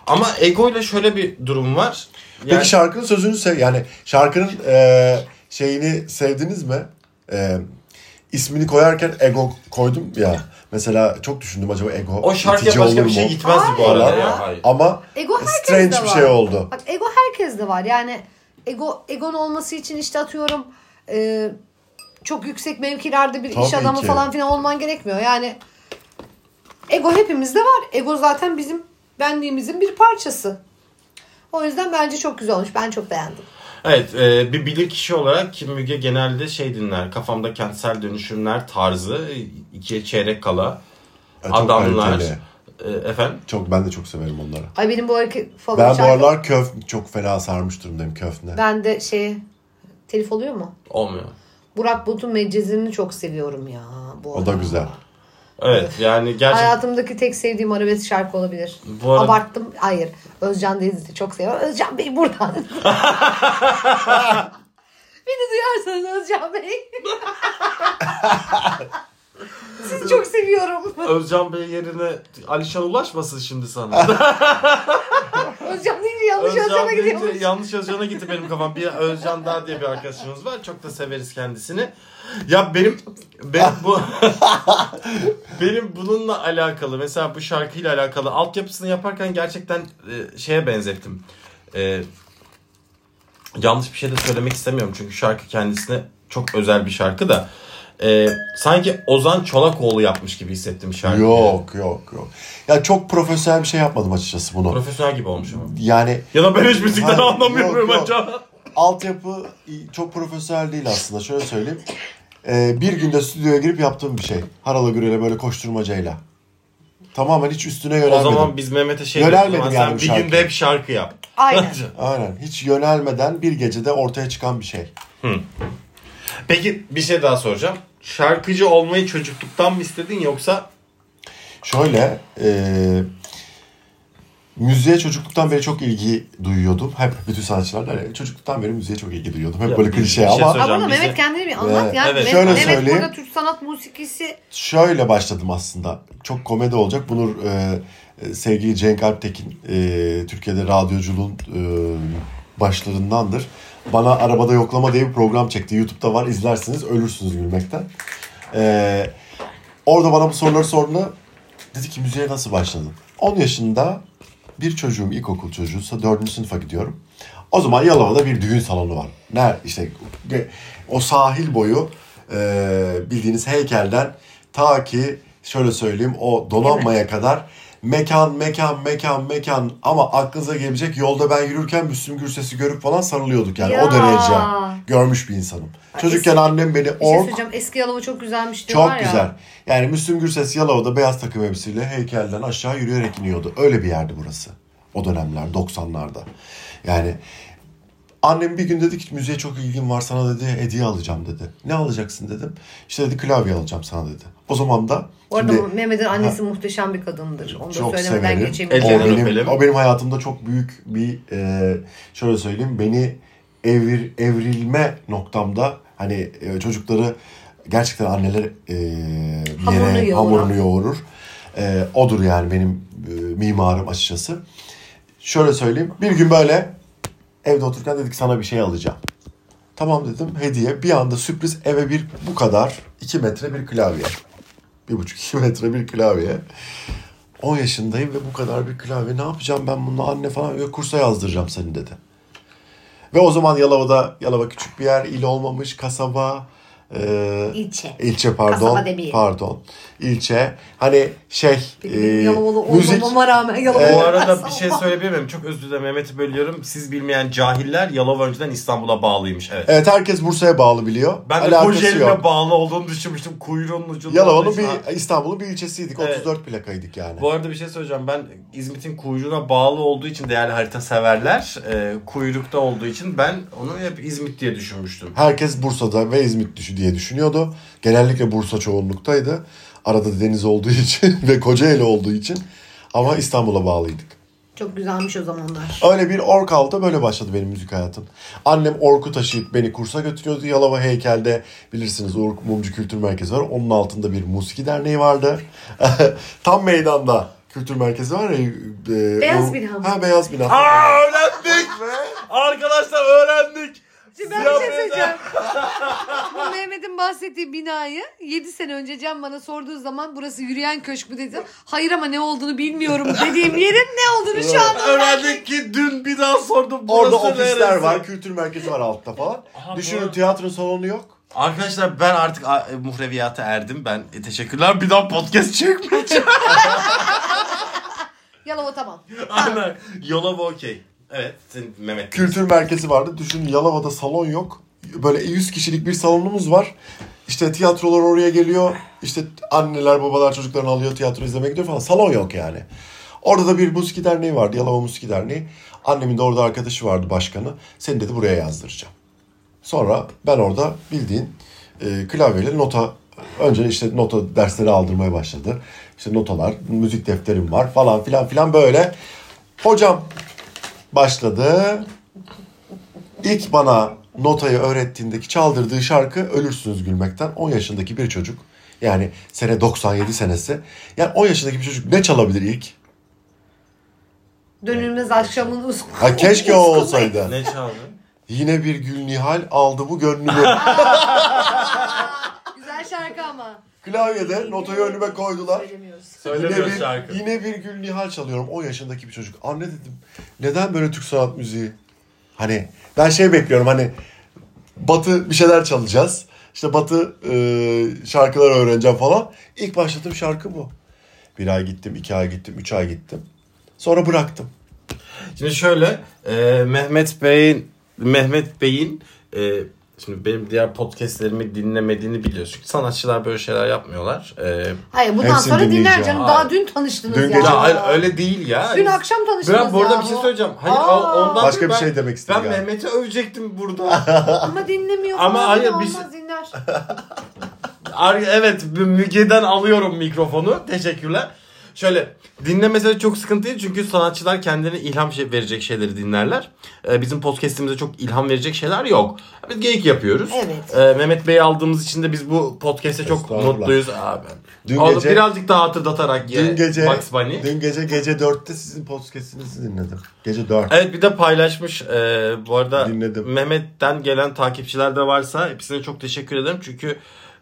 Speaker 1: Ama ego ile şöyle bir durum var. Yani,
Speaker 2: Peki şarkının sözünü sev yani şarkının e, şeyini sevdiniz mi? E, ismini koyarken ego koydum ya. Mesela çok düşündüm acaba ego
Speaker 1: O şarkıya başka bir şey gitmezdi bu arada
Speaker 3: Hayır.
Speaker 1: ya. Hayır.
Speaker 2: Ama
Speaker 3: Ego herkes
Speaker 2: strange
Speaker 3: de
Speaker 2: bir
Speaker 3: var.
Speaker 2: şey oldu.
Speaker 3: Bak ego herkes de var. Yani ego egon olması için işte atıyorum e, çok yüksek mevkilerde bir iş
Speaker 2: Tabii
Speaker 3: adamı
Speaker 2: ki.
Speaker 3: falan filan olman gerekmiyor. Yani ego hepimizde var. Ego zaten bizim benliğimizin bir parçası. O yüzden bence çok güzel olmuş. Ben çok beğendim.
Speaker 1: Evet e, bir bilir kişi olarak Kim Müge genelde şey dinler. Kafamda kentsel dönüşümler tarzı. ikiye çeyrek kala.
Speaker 2: Çok
Speaker 1: adamlar. E, efendim?
Speaker 2: Çok ben de çok severim onları.
Speaker 3: Ay benim bu araki favori
Speaker 2: Ben bu aralar köf çok fena sarmış durumdayım köfne.
Speaker 3: Ben de şey telif oluyor mu?
Speaker 1: Olmuyor.
Speaker 3: Burak Bulut'un Medcezir'ini çok seviyorum ya. Bu
Speaker 2: O da güzel.
Speaker 1: Evet yani gerçekten
Speaker 3: Hayatımdaki tek sevdiğim arabesk şarkı olabilir.
Speaker 1: Bu arada-
Speaker 3: Abarttım. Hayır. Özcan Deniz'i çok seviyorum. Özcan Bey buradan. Beni duyarsanız Özcan Bey. Sizi çok seviyorum.
Speaker 1: Özcan Bey yerine Alişan ulaşmasın şimdi sana.
Speaker 3: Özcan deyince yanlış
Speaker 1: Özcan
Speaker 3: Özcan'a
Speaker 1: deyince
Speaker 3: gidiyormuş.
Speaker 1: yanlış Özcan'a gitti benim kafam. Bir Özcan daha diye bir arkadaşımız var. Çok da severiz kendisini. Ya benim benim bu benim bununla alakalı mesela bu şarkıyla alakalı altyapısını yaparken gerçekten e, şeye benzettim. E, yanlış bir şey de söylemek istemiyorum çünkü şarkı kendisine çok özel bir şarkı da e, sanki Ozan Çolakoğlu yapmış gibi hissettim şarkıyı.
Speaker 2: Yok yok yok. Ya çok profesyonel bir şey yapmadım açıkçası bunu.
Speaker 1: Profesyonel gibi olmuş ama.
Speaker 2: Yani
Speaker 1: Ya da ben hiç müzikten
Speaker 2: Hayır,
Speaker 1: anlamıyorum
Speaker 2: yok, yok.
Speaker 1: acaba.
Speaker 2: altyapı çok profesyonel değil aslında. Şöyle söyleyeyim. Ee, bir günde stüdyoya girip yaptığım bir şey. Harala Gürel'e böyle koşturmacayla. Tamamen hiç üstüne
Speaker 1: O
Speaker 2: yönelmedim.
Speaker 1: zaman biz Mehmet'e şey
Speaker 2: Yönelmedim yani
Speaker 1: sen bir
Speaker 2: şarkıya.
Speaker 1: günde hep şarkı yap.
Speaker 3: Aynen.
Speaker 2: Aynen. Hiç yönelmeden bir gecede ortaya çıkan bir şey.
Speaker 1: Peki bir şey daha soracağım. Şarkıcı olmayı çocukluktan mı istedin yoksa
Speaker 2: Şöyle e, müziğe çocukluktan beri çok ilgi duyuyordum. Hep bütün sanatçılar der ya, çocukluktan beri müziğe çok ilgi duyuyordum. Hep
Speaker 1: Ya,
Speaker 2: böyle
Speaker 1: bir-
Speaker 2: klişe
Speaker 1: bir şey
Speaker 2: ama
Speaker 3: Ama
Speaker 1: Hocam,
Speaker 3: Mehmet
Speaker 1: bize-
Speaker 3: kendini bir anlat.
Speaker 1: Evet.
Speaker 3: Mehmet,
Speaker 2: Şöyle
Speaker 3: Mehmet
Speaker 2: söyleyeyim.
Speaker 3: burada Türk sanat musikisi
Speaker 2: şöyle başladım aslında. Çok komedi olacak. Bunu e, e, sevgili Cenk Alptekin e, Türkiye'de radyoculuğun e, başlarındandır. Bana arabada yoklama diye bir program çekti. YouTube'da var izlersiniz ölürsünüz gülmekten. E, orada bana bu soruları sorduğunda dedi ki müziğe nasıl başladın? 10 yaşında bir çocuğum ilkokul çocuğuysa 4. sınıfa gidiyorum. O zaman Yalova'da bir düğün salonu var. Ne işte o sahil boyu e, bildiğiniz heykelden ta ki şöyle söyleyeyim o donanmaya kadar mekan mekan mekan mekan ama aklınıza gelebilecek yolda ben yürürken Müslüm Gürses'i görüp falan sarılıyorduk yani
Speaker 3: Ya.
Speaker 2: o derece görmüş bir insanım. Çocukken
Speaker 3: eski-
Speaker 2: annem beni
Speaker 3: şey
Speaker 2: ork
Speaker 3: söyleyeceğim. Eski Yalova çok güzelmiş diyorlar
Speaker 2: çok
Speaker 3: ya.
Speaker 2: güzel. Yani Müslüm Gürses Yalova'da beyaz takım elbiseyle heykelden aşağı yürüyerek iniyordu. Öyle bir yerdi burası. O dönemler 90'larda. Yani annem bir gün dedi ki müziğe çok ilgim var sana dedi hediye alacağım dedi. Ne alacaksın dedim. İşte dedi klavye alacağım sana dedi. O zaman da şimdi-
Speaker 3: Mehmet'in annesi muhteşem bir kadındır. Onu da
Speaker 2: çok
Speaker 3: söylemeden
Speaker 2: severim.
Speaker 3: geçemeyeceğim.
Speaker 2: O benim,
Speaker 1: öpelim.
Speaker 2: o benim hayatımda çok büyük bir e, şöyle söyleyeyim beni evir, evrilme noktamda hani e, çocukları gerçekten anneler e, bir
Speaker 3: Hamurunu
Speaker 2: yere
Speaker 3: yoğuran.
Speaker 2: hamurunu yoğurur. E, odur yani benim e, mimarım açıkçası. Şöyle söyleyeyim bir gün böyle evde otururken dedik sana bir şey alacağım. Tamam dedim hediye bir anda sürpriz eve bir bu kadar 2 metre bir klavye. Bir buçuk iki metre bir klavye. 10 yaşındayım ve bu kadar bir klavye ne yapacağım ben bununla anne falan ve kursa yazdıracağım seni dedi. Ve o zaman Yalova'da Yalova küçük bir yer il olmamış kasaba e,
Speaker 3: İlçe.
Speaker 2: ilçe pardon
Speaker 3: Kasaba
Speaker 2: pardon ilçe hani şey
Speaker 3: Benim
Speaker 2: e,
Speaker 3: Yalovalı
Speaker 2: müzik
Speaker 3: olmamama rağmen Yalova
Speaker 1: Bu arada bir şey söyleyebilir miyim? Çok özür dilerim Mehmet'i bölüyorum. Siz bilmeyen cahiller Yalova önceden İstanbul'a bağlıymış. Evet.
Speaker 2: evet herkes Bursa'ya bağlı biliyor.
Speaker 1: Ben de
Speaker 2: Alakası
Speaker 1: Kocaeli'ne
Speaker 2: yok.
Speaker 1: bağlı olduğunu düşünmüştüm. Kuyruğunun ucunda.
Speaker 2: Yalova'nın
Speaker 1: olduğu için-
Speaker 2: bir İstanbul'un bir ilçesiydik.
Speaker 1: Evet.
Speaker 2: 34 plakaydık yani.
Speaker 1: Bu arada bir şey söyleyeceğim. Ben İzmit'in kuyruğuna bağlı olduğu için değerli harita severler. E, kuyrukta olduğu için ben onu hep İzmit diye düşünmüştüm.
Speaker 2: Herkes Bursa'da ve İzmit düşü diye düşünüyordu. Genellikle Bursa çoğunluktaydı. Arada deniz olduğu için ve Kocaeli olduğu için. Ama İstanbul'a bağlıydık.
Speaker 3: Çok güzelmiş o zamanlar.
Speaker 2: Öyle bir ork aldı böyle başladı benim müzik hayatım. Annem orku taşıyıp beni kursa götürüyordu. Yalova heykelde bilirsiniz Ork Mumcu Kültür Merkezi var. Onun altında bir musiki derneği vardı. Tam meydanda kültür merkezi var ya. e,
Speaker 3: Beyaz
Speaker 2: o-
Speaker 3: bina mı?
Speaker 2: Ha beyaz bina.
Speaker 1: Aa öğrendik. Arkadaşlar öğrendik.
Speaker 3: Şimdi ben bir şey söyleyeceğim. Bu Mehmet'in bahsettiği binayı 7 sene önce Can bana sorduğu zaman burası yürüyen köşk mü dedi. Hayır ama ne olduğunu bilmiyorum dediğim yerin ne olduğunu şu an
Speaker 1: Öğrendik ki dün bir daha sordum.
Speaker 2: Orada
Speaker 1: Burası
Speaker 2: ofisler
Speaker 1: neresi?
Speaker 2: var, kültür merkezi var altta falan.
Speaker 1: Aha,
Speaker 2: Düşünün
Speaker 1: bu-
Speaker 2: tiyatro salonu yok.
Speaker 1: Arkadaşlar ben artık a- e, muhreviyata erdim. Ben e, teşekkürler. Bir daha podcast çekmeyeceğim.
Speaker 3: Yalova tamam.
Speaker 1: Aynen. Yola bu okey. Evet. Mehmet.
Speaker 2: Kültür merkezi vardı. Düşünün Yalova'da salon yok. Böyle 100 kişilik bir salonumuz var. İşte tiyatrolar oraya geliyor. İşte anneler babalar çocuklarını alıyor tiyatro izlemeye gidiyor falan. Salon yok yani. Orada da bir musiki derneği vardı. Yalova Musiki Derneği. Annemin de orada arkadaşı vardı başkanı. Seni dedi buraya yazdıracağım. Sonra ben orada bildiğin e, klavyeyle nota önce işte nota dersleri aldırmaya başladı. İşte notalar, müzik defterim var falan filan filan böyle. Hocam başladı. İlk bana notayı öğrettiğindeki çaldırdığı şarkı Ölürsünüz Gülmekten 10 yaşındaki bir çocuk. Yani sene 97 senesi. Yani 10 yaşındaki bir çocuk ne çalabilir ilk?
Speaker 3: Dönülmez akşamın us
Speaker 2: Ha, keşke o olsaydı.
Speaker 1: Ne çaldı?
Speaker 2: Yine bir Gül Nihal aldı bu gönlümü.
Speaker 3: Güzel şarkı ama.
Speaker 2: Klavyede notayı önüme koydular.
Speaker 3: Söylemiyoruz.
Speaker 2: Yine
Speaker 1: Söylemiyor
Speaker 2: bir,
Speaker 1: şarkı.
Speaker 2: yine bir Gül Nihal çalıyorum. 10 yaşındaki bir çocuk. Anne dedim. Neden böyle Türk sanat müziği? Hani ben şey bekliyorum hani Batı bir şeyler çalacağız. İşte Batı e, şarkılar öğreneceğim falan. İlk başladığım şarkı bu. Bir ay gittim, iki ay gittim, üç ay gittim. Sonra bıraktım.
Speaker 1: Şimdi şöyle e, Mehmet Bey'in Mehmet Bey'in e, şimdi benim diğer podcastlerimi dinlemediğini biliyorsun. Sanatçılar böyle şeyler yapmıyorlar. E,
Speaker 3: Hayır bundan
Speaker 2: Hepsini
Speaker 3: sonra dinler
Speaker 2: dinleyeceğim.
Speaker 3: canım.
Speaker 1: Hayır.
Speaker 3: Daha dün tanıştınız
Speaker 2: Dün
Speaker 3: ya.
Speaker 2: gece-
Speaker 1: ya hayır öyle değil ya.
Speaker 3: Dün akşam tanıştınız
Speaker 1: Ben bu arada
Speaker 3: ya.
Speaker 1: bir şey söyleyeceğim. Hayır
Speaker 3: Aa.
Speaker 1: ondan
Speaker 2: Başka bir
Speaker 1: ben-
Speaker 2: şey demek istedim
Speaker 1: Ben. Mehmet'i övecektim burada.
Speaker 3: Ama dinlemiyor
Speaker 1: Ama
Speaker 3: falan.
Speaker 1: hayır,
Speaker 3: Olmaz
Speaker 1: biz-
Speaker 3: dinler.
Speaker 1: Ar- evet Müge'den alıyorum mikrofonu. Teşekkürler. Şöyle dinle mesela çok sıkıntı değil çünkü sanatçılar kendilerine ilham şey verecek şeyleri dinlerler. Ee, bizim podcast'imizde çok ilham verecek şeyler yok. Biz geyik yapıyoruz.
Speaker 3: Evet.
Speaker 1: Ee, Mehmet Bey'i aldığımız için de biz bu podcast'e çok
Speaker 2: Estağfurullah.
Speaker 1: mutluyuz abi.
Speaker 2: Dün
Speaker 1: Onu
Speaker 2: gece-
Speaker 1: birazcık daha hatırlatarak ye.
Speaker 2: Dün gece
Speaker 1: Bugs Bunny.
Speaker 2: dün gece gece 4'te sizin podcast'inizi dinledim. Gece 4.
Speaker 1: Evet bir de paylaşmış. Ee, bu arada
Speaker 2: Dinledim.
Speaker 1: Mehmet'ten gelen takipçiler de varsa hepsine çok teşekkür ederim. Çünkü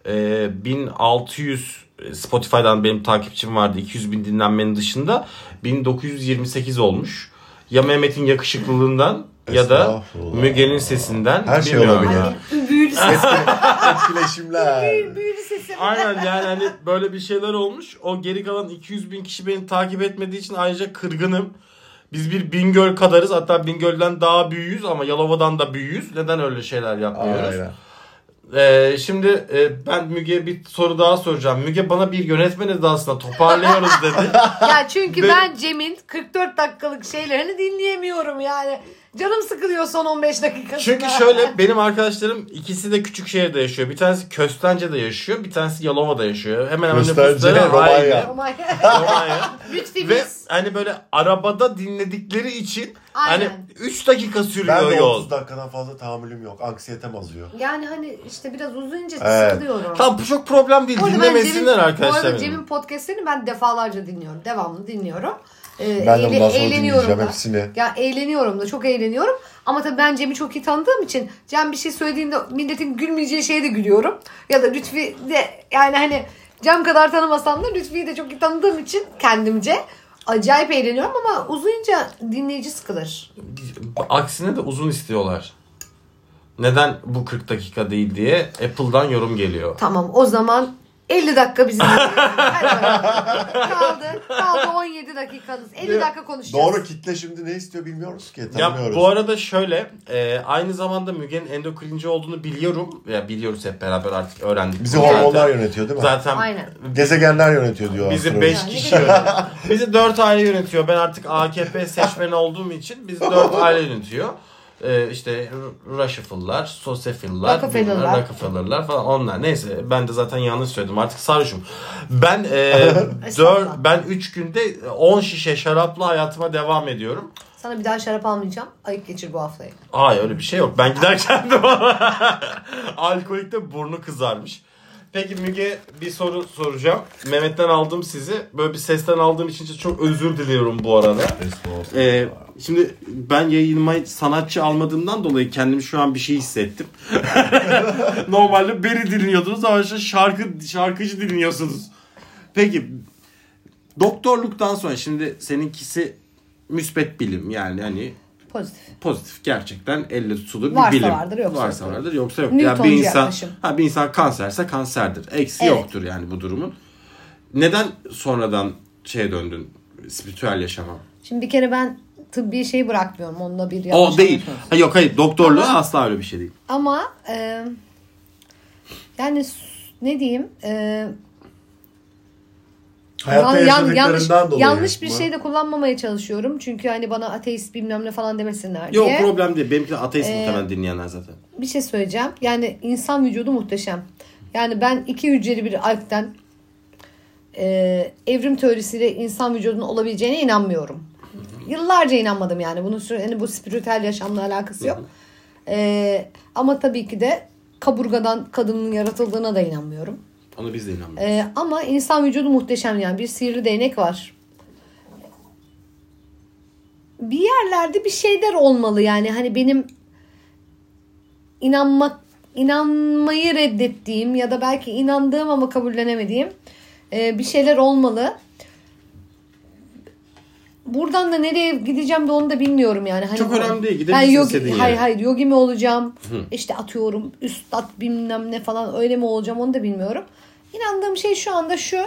Speaker 1: e, 1600 Spotify'dan benim takipçim vardı. 200 bin dinlenmenin dışında 1928 olmuş. Ya Mehmet'in yakışıklılığından ya da. Müge'nin sesinden.
Speaker 2: Her şey
Speaker 1: bilmiyorum.
Speaker 2: olabilir.
Speaker 3: Büyülü ses.
Speaker 2: Etkileşimler.
Speaker 3: büyülü sesi.
Speaker 1: Aynen yani hani böyle bir şeyler olmuş. O geri kalan 200 bin kişi beni takip etmediği için ayrıca kırgınım. Biz bir Bingöl kadarız. Hatta Bingöl'den daha büyüğüz ama Yalova'dan da büyüğüz. Neden öyle şeyler yapmıyoruz?
Speaker 2: Aynen.
Speaker 1: Ee, şimdi e, ben Müge'ye bir soru daha soracağım. Müge bana bir yönetmen edasında toparlıyoruz dedi.
Speaker 3: Ya çünkü
Speaker 1: Ve-
Speaker 3: ben Cem'in 44 dakikalık şeylerini dinleyemiyorum yani. Canım sıkılıyor son 15 dakikasında.
Speaker 1: Çünkü şöyle benim arkadaşlarım ikisi de küçük şehirde yaşıyor. Bir tanesi Köstence'de yaşıyor. Bir tanesi Yalova'da yaşıyor. Hemen hemen
Speaker 2: Köstence, Romanya.
Speaker 1: Romanya.
Speaker 3: Lütfi
Speaker 1: Ve hani böyle arabada dinledikleri için
Speaker 3: Aynen.
Speaker 1: hani 3 dakika
Speaker 2: Ben
Speaker 1: sürüyor
Speaker 2: de
Speaker 1: yol.
Speaker 2: 30 dakikadan fazla tahammülüm yok. Anksiyetem azıyor.
Speaker 3: Yani hani işte biraz uzunca
Speaker 2: Evet.
Speaker 3: sıkılıyorum.
Speaker 1: Tamam bu çok problem değil.
Speaker 3: Ben
Speaker 1: Dinlemesinler
Speaker 3: Cem'in- Bu
Speaker 1: arkadaşlar.
Speaker 3: arada. Cem'in podcastlerini ben defalarca dinliyorum. Devamlı dinliyorum. Ee,
Speaker 2: Ben de bundan sonra dinleyeceğim
Speaker 3: da.
Speaker 2: hepsini.
Speaker 3: Ya eğleniyorum da çok eğleniyorum. Ama tabii ben Cem'i çok iyi tanıdığım için Cem bir şey söylediğinde milletin gülmeyeceği şeye de gülüyorum. Ya da Lütfi de yani hani Cem kadar tanımasam da Lütfi'yi de çok iyi tanıdığım için kendimce acayip eğleniyorum ama uzayınca dinleyici sıkılır.
Speaker 1: Aksine de uzun istiyorlar. Neden bu 40 dakika değil diye Apple'dan yorum geliyor.
Speaker 3: Tamam o zaman 50 dakika bizim. Kaldı, kaldı 17 dakikanız. 50 dakika konuşacağız.
Speaker 2: Doğru kitle şimdi ne istiyor bilmiyoruz ki.
Speaker 1: Ya bu arada şöyle e, aynı zamanda Müge'nin endokrinci olduğunu biliyorum. Ya biliyoruz hep beraber artık öğrendik.
Speaker 2: Bizi hormonlar yönetiyor değil mi?
Speaker 1: Zaten
Speaker 3: Aynen.
Speaker 2: Gezegenler yönetiyor diyor.
Speaker 1: bizi
Speaker 2: astroloji.
Speaker 1: 5 kişi yönetiyor. Bizi 4 aile yönetiyor. Ben artık AKP seçmeni olduğum için bizi 4 aile yönetiyor. Ee, işte Rushfield'lar, Sosefield'lar,
Speaker 3: Rockefeller'lar.
Speaker 1: falan onlar. Neyse ben de zaten yanlış söyledim. Artık sarhoşum. Ben e. 4 ben 3 günde 10 şişe şarapla hayatıma devam ediyorum.
Speaker 3: Sana bir daha şarap almayacağım. Ayıp geçir bu haftayı.
Speaker 1: Hayır öyle bir şey yok. Ben giderken de bana alkolikte burnu kızarmış. Peki Müge bir soru soracağım. Mehmet'ten aldım sizi. Böyle bir sesten aldığım için çok özür diliyorum bu arada. Ee, şimdi ben yayınıma sanatçı almadığımdan dolayı kendim şu an bir şey hissettim. Normalde beni dinliyordunuz ama şu şarkı şarkıcı dinliyorsunuz. Peki doktorluktan sonra şimdi seninkisi müspet bilim yani hani
Speaker 3: Pozitif.
Speaker 1: pozitif gerçekten elle tutulur bir
Speaker 3: Varsa
Speaker 1: bilim.
Speaker 3: vardır, yoksa
Speaker 1: Varsa
Speaker 3: yoktur.
Speaker 1: vardır yoksa yok.
Speaker 3: Newtoncu
Speaker 1: Ya bir insan
Speaker 3: yaklaşım.
Speaker 1: ha bir insan kanserse kanserdir. Eksi
Speaker 3: Evet.
Speaker 1: yoktur yani bu durumun. Neden sonradan şeye döndün? Spiritüel yaşama.
Speaker 3: Şimdi bir kere ben tıbbi şeyi bırakmıyorum. Onunla bir yanlış
Speaker 1: O değil. Ha, yok hayır doktorluğu
Speaker 3: Ama-
Speaker 1: asla öyle bir şey değil.
Speaker 3: Ama e, yani ne diyeyim? E,
Speaker 2: Hayatta
Speaker 3: yan- yanlış,
Speaker 2: dolayı.
Speaker 3: yanlış bir
Speaker 2: mı?
Speaker 3: şey de kullanmamaya çalışıyorum. Çünkü hani bana ateist bilmem ne falan demesinler
Speaker 1: Yok
Speaker 3: diye.
Speaker 1: problem değil. Benimki de ateist
Speaker 3: Ee,
Speaker 1: muhtemelen dinleyenler zaten.
Speaker 3: bir şey söyleyeceğim. Yani insan vücudu muhteşem. Yani ben iki hücreli bir alpten e, evrim teorisiyle insan vücudunun olabileceğine inanmıyorum. Yıllarca inanmadım yani. Bunun yani bu spiritüel yaşamla alakası yok. E, ama tabii ki de kaburgadan kadının yaratıldığına da inanmıyorum.
Speaker 1: Onu biz de inanmıyoruz.
Speaker 3: E, ama insan vücudu muhteşem yani. Bir sihirli değnek var. Bir yerlerde bir şeyler olmalı yani. Hani benim inanmak inanmayı reddettiğim ya da belki inandığım ama kabullenemediğim e, bir şeyler olmalı. Buradan da nereye gideceğim de onu da bilmiyorum yani. Hani
Speaker 1: Çok
Speaker 3: bu-
Speaker 1: önemli değil, gidebilirsin
Speaker 3: Yani yogi,
Speaker 1: yere.
Speaker 3: hayır hayır yogi mi olacağım? İşte atıyorum üstad bilmem ne falan öyle mi olacağım onu da bilmiyorum. İnandığım şey şu anda şu.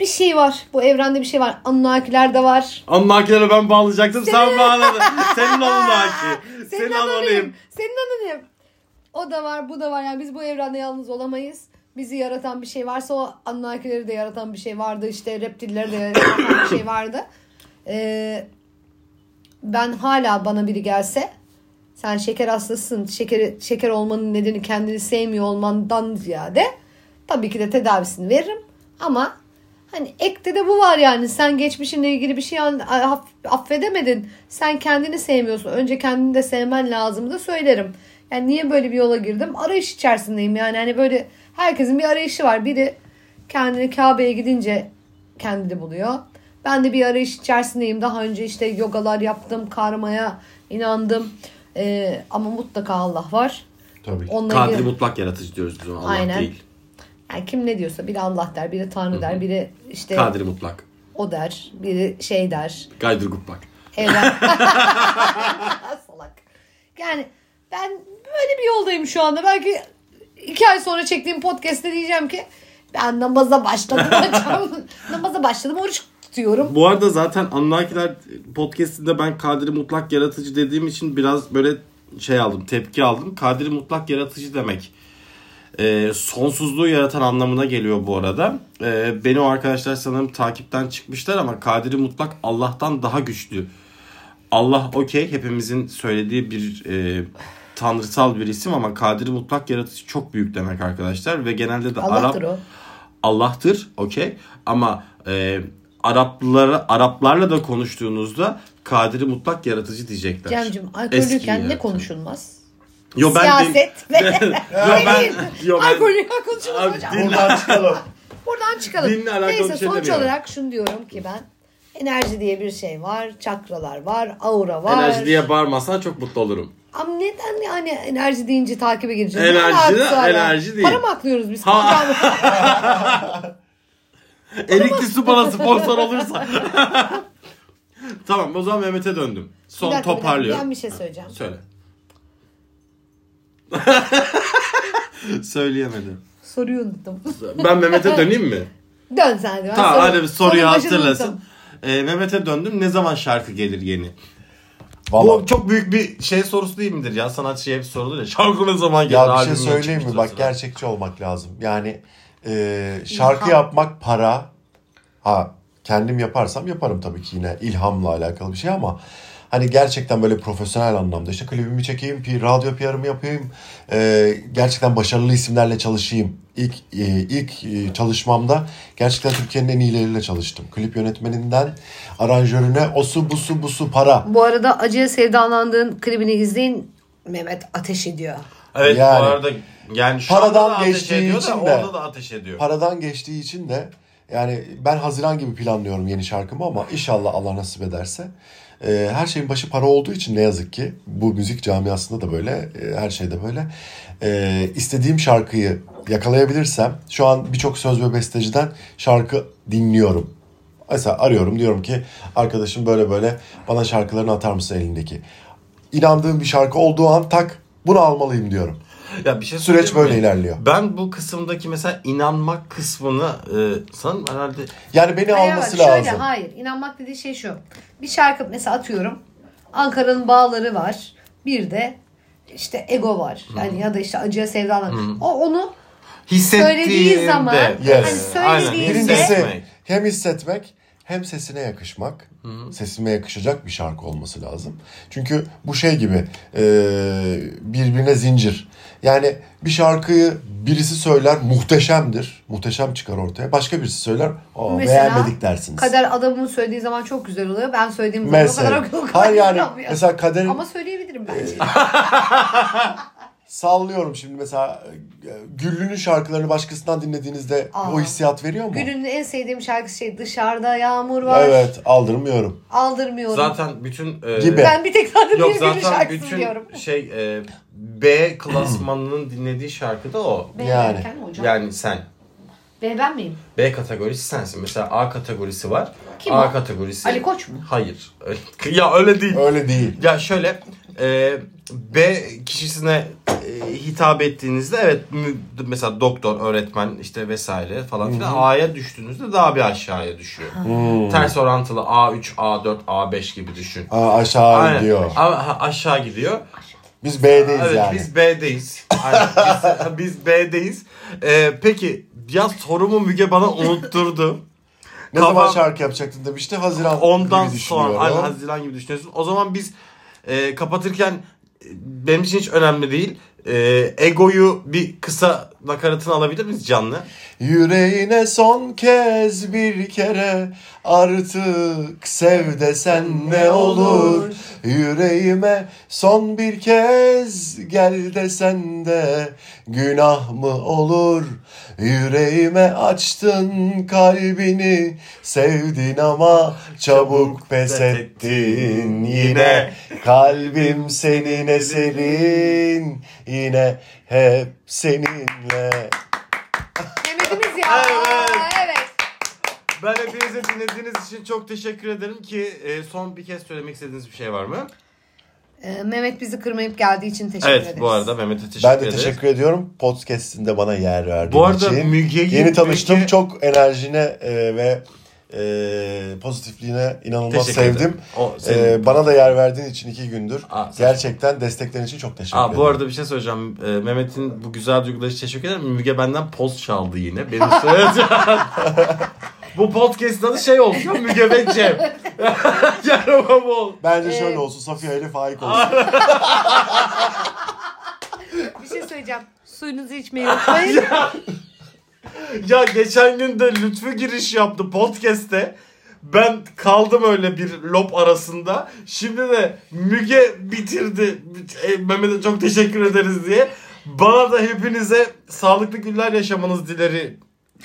Speaker 3: Bir şey var. Bu evrende bir şey var. Anunnakiler de var.
Speaker 1: Anunnakilere ben bağlayacaktım. Sen bağladın. Senin Anunnaki.
Speaker 3: Senin
Speaker 1: Senin
Speaker 3: anonim. Senin anonim. O da var, bu da var. Yani biz bu evrende yalnız olamayız. Bizi yaratan bir şey varsa o Anunnakileri de yaratan bir şey vardı. İşte reptilleri de yaratan bir şey vardı. Ee, ben hala bana biri gelse sen şeker hastasısın. Şeker, şeker olmanın nedeni kendini sevmiyor olmandan ziyade tabii ki de tedavisini veririm. Ama hani ekte de bu var yani. Sen geçmişinle ilgili bir şey affedemedin. Sen kendini sevmiyorsun. Önce kendini de sevmen lazım da söylerim. Yani niye böyle bir yola girdim? Arayış içerisindeyim yani. Hani böyle herkesin bir arayışı var. Biri kendini Kabe'ye gidince kendini buluyor. Ben de bir arayış içerisindeyim. Daha önce işte yogalar yaptım. Karmaya inandım. Ee, ama mutlaka Allah var.
Speaker 2: Tabii.
Speaker 3: Onunla
Speaker 1: Kadri
Speaker 3: ilgili-
Speaker 1: mutlak yaratıcı diyoruz biz ona. Allah
Speaker 3: Aynen.
Speaker 1: değil.
Speaker 3: yani kim ne diyorsa biri Allah der, biri Tanrı der, biri işte
Speaker 1: Kadri mutlak.
Speaker 3: o der, biri şey der.
Speaker 1: Gaydır guplak.
Speaker 3: Evren. Salak. Yani ben böyle bir yoldayım şu anda. Belki iki ay sonra çektiğim podcast'te diyeceğim ki ben namaza başladım hocam. namaza başladım oruç tutuyorum.
Speaker 1: Bu arada zaten Anunnakiler podcastinde ben Kadri mutlak yaratıcı dediğim için biraz böyle şey aldım, tepki aldım. Kadri mutlak yaratıcı demek. e, sonsuzluğu yaratan anlamına geliyor bu arada. E, beni o arkadaşlar sanırım takipten çıkmışlar ama Kadri mutlak Allah'tan daha güçlü. Allah okey hepimizin söylediği bir e, tanrısal bir isim ama Kadri mutlak yaratıcı çok büyük demek arkadaşlar ve genelde de
Speaker 3: Allah'tır
Speaker 1: Arap
Speaker 3: o.
Speaker 1: Allah'tır okey ama e, Araplara Araplarla da konuştuğunuzda Kadri mutlak yaratıcı diyecekler.
Speaker 3: Cemcim
Speaker 1: Eski
Speaker 3: alkollüyken ne konuşulmaz?
Speaker 1: Yo ben
Speaker 3: Siyaset ve
Speaker 1: yo ben yo ben
Speaker 3: alkollüyken konuşulmaz hocam.
Speaker 1: dinle.
Speaker 2: Buradan çıkalım.
Speaker 3: Buradan çıkalım.
Speaker 1: Dinle alakalı
Speaker 3: Neyse
Speaker 1: şey
Speaker 3: sonuç
Speaker 1: demiyorum.
Speaker 3: olarak şunu diyorum ki ben enerji diye bir şey var, çakralar var, aura var.
Speaker 1: enerji diye bağırmazsan çok mutlu olurum.
Speaker 3: Ama neden yani enerji deyince takibe gireceğiz?
Speaker 1: Enerji de- enerji değil.
Speaker 3: Para mı aklıyoruz biz?
Speaker 1: Ha. Elektrikli su bana sponsor olursa. tamam o zaman Mehmet'e döndüm. Son
Speaker 3: bir dakika.
Speaker 1: toparlıyorum.
Speaker 3: Ben bir şey söyleyeceğim.
Speaker 1: Söyle. Söyleyemedim.
Speaker 3: Soruyu unuttum.
Speaker 1: Ben Mehmet'e döneyim mi?
Speaker 3: Dön sen de.
Speaker 1: Tamam hadi bir soruyu hatırlasın. Ee, Mehmet'e döndüm. Ne zaman şarkı gelir yeni?
Speaker 2: Vallahi
Speaker 1: Bu çok büyük bir şey sorusu değil midir ya? Sanatçıya hep sorulur ya. Şarkı ne zaman gelir?
Speaker 2: Ya bir şey söyleyeyim mi? Bak gerçekçi olmak lazım. Yani e, şarkı
Speaker 3: İlham.
Speaker 2: yapmak para. Ha kendim yaparsam yaparım tabii ki yine ilhamla alakalı bir şey ama hani gerçekten böyle profesyonel anlamda işte klibimi çekeyim, pi- radyo PR'ımı yapayım, e, gerçekten başarılı isimlerle çalışayım. İlk e, ilk e, çalışmamda gerçekten Türkiye'nin en iyileriyle çalıştım. Klip yönetmeninden aranjörüne osu busu busu para.
Speaker 3: Bu arada Acıya Sevdalandığın klibini izleyin. Mehmet ateş ediyor.
Speaker 1: Evet
Speaker 2: Yani.
Speaker 1: bu arada Yani şu
Speaker 2: Paradan geçtiği için
Speaker 1: da,
Speaker 2: de-
Speaker 1: orada da ateş ediyor.
Speaker 2: Paradan geçtiği için de yani ben Haziran gibi planlıyorum yeni şarkımı ama inşallah Allah nasip ederse. Ee, her şeyin başı para olduğu için ne yazık ki bu müzik camiasında da böyle e, her şeyde böyle. Ee, istediğim şarkıyı yakalayabilirsem şu an birçok söz ve besteciden şarkı dinliyorum. Mesela arıyorum diyorum ki arkadaşım böyle böyle bana şarkılarını atar mısın elindeki. İnandığım bir şarkı olduğu an tak bunu almalıyım diyorum.
Speaker 1: Ya bir şey
Speaker 2: Süreç böyle
Speaker 1: mi?
Speaker 2: ilerliyor.
Speaker 1: Ben bu kısımdaki mesela inanmak kısmını e, sanırım herhalde
Speaker 2: Yani beni
Speaker 3: Hayır,
Speaker 2: alması
Speaker 3: bak, şöyle,
Speaker 2: lazım.
Speaker 3: Hayır inanmak dediği şey şu. Bir şarkı mesela atıyorum. Ankara'nın bağları var. Bir de işte ego var. Yani ya da işte acıya sevdalar. O onu
Speaker 1: hissettiğinde.
Speaker 3: Söylediği zaman,
Speaker 2: Yes.
Speaker 3: hani söylediğinde-
Speaker 2: Birincisi hem hissetmek hem sesine yakışmak. Sesime yakışacak bir şarkı olması lazım. Çünkü bu şey gibi e, birbirine zincir. Yani bir şarkıyı birisi söyler muhteşemdir. Muhteşem çıkar ortaya. Başka birisi söyler "Aa,
Speaker 3: Mesela
Speaker 2: beğenmedik dersiniz.
Speaker 3: kader adamın söylediği zaman çok güzel oluyor. Ben söylediğim zaman o
Speaker 2: Mesela.
Speaker 3: kadar o kadar
Speaker 2: Hayır yani mesela kaderin
Speaker 3: Ama söyleyebilirim bence.
Speaker 2: sallıyorum şimdi mesela e, Güllü'nün şarkılarını başkasından dinlediğinizde
Speaker 3: Aa.
Speaker 2: o hissiyat veriyor mu?
Speaker 3: Gül'ün en sevdiğim şarkısı şey dışarıda yağmur var.
Speaker 2: Evet aldırmıyorum.
Speaker 3: Aldırmıyorum.
Speaker 1: Zaten bütün e,
Speaker 2: Gibi.
Speaker 3: Ben bir tek sadece
Speaker 1: Yok
Speaker 3: bir
Speaker 1: zaten
Speaker 3: şarkısı
Speaker 1: bütün
Speaker 3: diyorum.
Speaker 1: şey e, B klasmanının dinlediği şarkı da o.
Speaker 3: B
Speaker 2: Yani.
Speaker 3: hocam?
Speaker 1: Yani sen.
Speaker 3: B ben miyim?
Speaker 1: B kategorisi sensin. Mesela A kategorisi var.
Speaker 3: Kim
Speaker 1: A
Speaker 3: o?
Speaker 1: kategorisi.
Speaker 3: Ali Koç mu?
Speaker 1: Hayır. ya öyle değil.
Speaker 2: Öyle değil.
Speaker 1: Ya şöyle e, B kişisine e, hitap ettiğinizde evet mesela doktor, öğretmen işte vesaire falan filan A'ya düştüğünüzde daha bir aşağıya düşüyor. Ters orantılı A3, A4, A5 gibi düşün.
Speaker 2: Aa, aşağı
Speaker 1: Aynen.
Speaker 2: gidiyor.
Speaker 1: A- aşağı gidiyor.
Speaker 2: Biz B'deyiz
Speaker 1: Evet
Speaker 2: yani.
Speaker 1: biz B'deyiz. Aynen, biz, biz B'deyiz. Ee, peki ya sorumu Müge bana unutturdu.
Speaker 2: Ne zaman
Speaker 1: Kafam-
Speaker 2: şarkı yapacaktın demişti. Haziran
Speaker 1: Ondan
Speaker 2: gibi
Speaker 1: sonra
Speaker 2: düşünüyorum.
Speaker 1: aynen Haziran gibi düşünüyorsun. O zaman biz e, kapatırken benim için hiç önemli değil. E, egoyu bir kısa nakaratını alabilir miyiz canlı?
Speaker 2: Yüreğine son kez bir kere artık sev desen ne olur? Yüreğime son bir kez gel desen de günah mı olur? Yüreğime açtın kalbini sevdin ama çabuk pes ettin yine. Kalbim senin eserin yine hep seninle
Speaker 3: Yemediniz ya.
Speaker 1: Evet.
Speaker 3: evet.
Speaker 1: Ben hepinize dinlediğiniz için çok teşekkür ederim ki e, son bir kez söylemek istediğiniz bir şey var mı?
Speaker 3: Ee, Mehmet bizi kırmayıp geldiği için teşekkür
Speaker 1: Evet
Speaker 3: ederiz.
Speaker 1: bu arada Mehmet'e teşekkür
Speaker 2: Ben de
Speaker 1: ederiz.
Speaker 2: teşekkür ediyorum podcast'inde bana yer verdiğin
Speaker 1: Bu arada
Speaker 2: için.
Speaker 1: Müge'yi
Speaker 2: Yeni tanıştım.
Speaker 1: Müge-
Speaker 2: Çok enerjine e, ve e, pozitifliğine inanılmaz
Speaker 1: Teşekkür ederim.
Speaker 2: sevdim.
Speaker 1: O, senin-
Speaker 2: E, bana da yer verdiğin için iki gündür.
Speaker 1: Aa, sen-
Speaker 2: Gerçekten desteklerin için çok teşekkür
Speaker 1: Aa,
Speaker 2: ederim.
Speaker 1: bu arada bir şey söyleyeceğim. Ee, Mehmet'in bu güzel duyguları için teşekkür ederim. Müge benden poz çaldı yine. Benim söyleyeceğim. bu podcast'ın adı şey olsun. Müge ve Cem. ol.
Speaker 2: Bence şöyle
Speaker 3: Ee,
Speaker 2: olsun. Safiye ile Faik olsun.
Speaker 3: Bir şey söyleyeceğim. Suyunuzu içmeyi unutmayın.
Speaker 1: Ya geçen gün de Lütfü giriş yaptı podcast'te. Ben kaldım öyle bir lob arasında. Şimdi de Müge bitirdi. E, Mehmet'e çok teşekkür ederiz diye. Bana da hepinize sağlıklı günler yaşamanız dileri.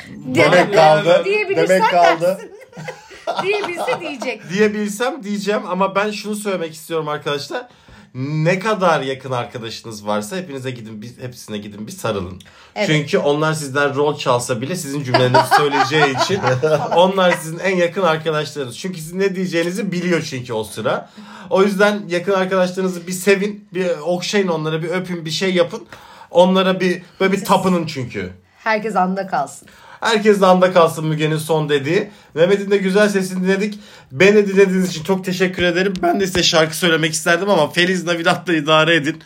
Speaker 2: Demek kaldı.
Speaker 3: Diyebilirsen
Speaker 2: Demek kaldı.
Speaker 3: dersin. Diyebilse diyecek.
Speaker 1: diyebilsem diyeceğim ama ben şunu söylemek istiyorum arkadaşlar. Ne kadar yakın arkadaşınız varsa hepinize gidin bir, hepsine gidin bir sarılın.
Speaker 3: Evet.
Speaker 1: Çünkü onlar sizden rol çalsa bile sizin cümlelerinizi söyleyeceği için onlar sizin en yakın arkadaşlarınız. Çünkü sizin ne diyeceğinizi biliyor çünkü o sıra. O yüzden yakın arkadaşlarınızı bir sevin, bir okşayın onlara, bir öpün, bir şey yapın. Onlara bir böyle bir tapının çünkü.
Speaker 3: Herkes anda kalsın.
Speaker 1: Herkes de anda kalsın Müge'nin son dediği. Mehmet'in de güzel sesini dinledik. Beni dinlediğiniz için çok teşekkür ederim. Ben de size şarkı söylemek isterdim ama Feliz Navidad'la idare edin.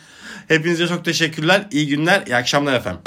Speaker 1: Hepinize çok teşekkürler. İyi günler, iyi akşamlar efendim.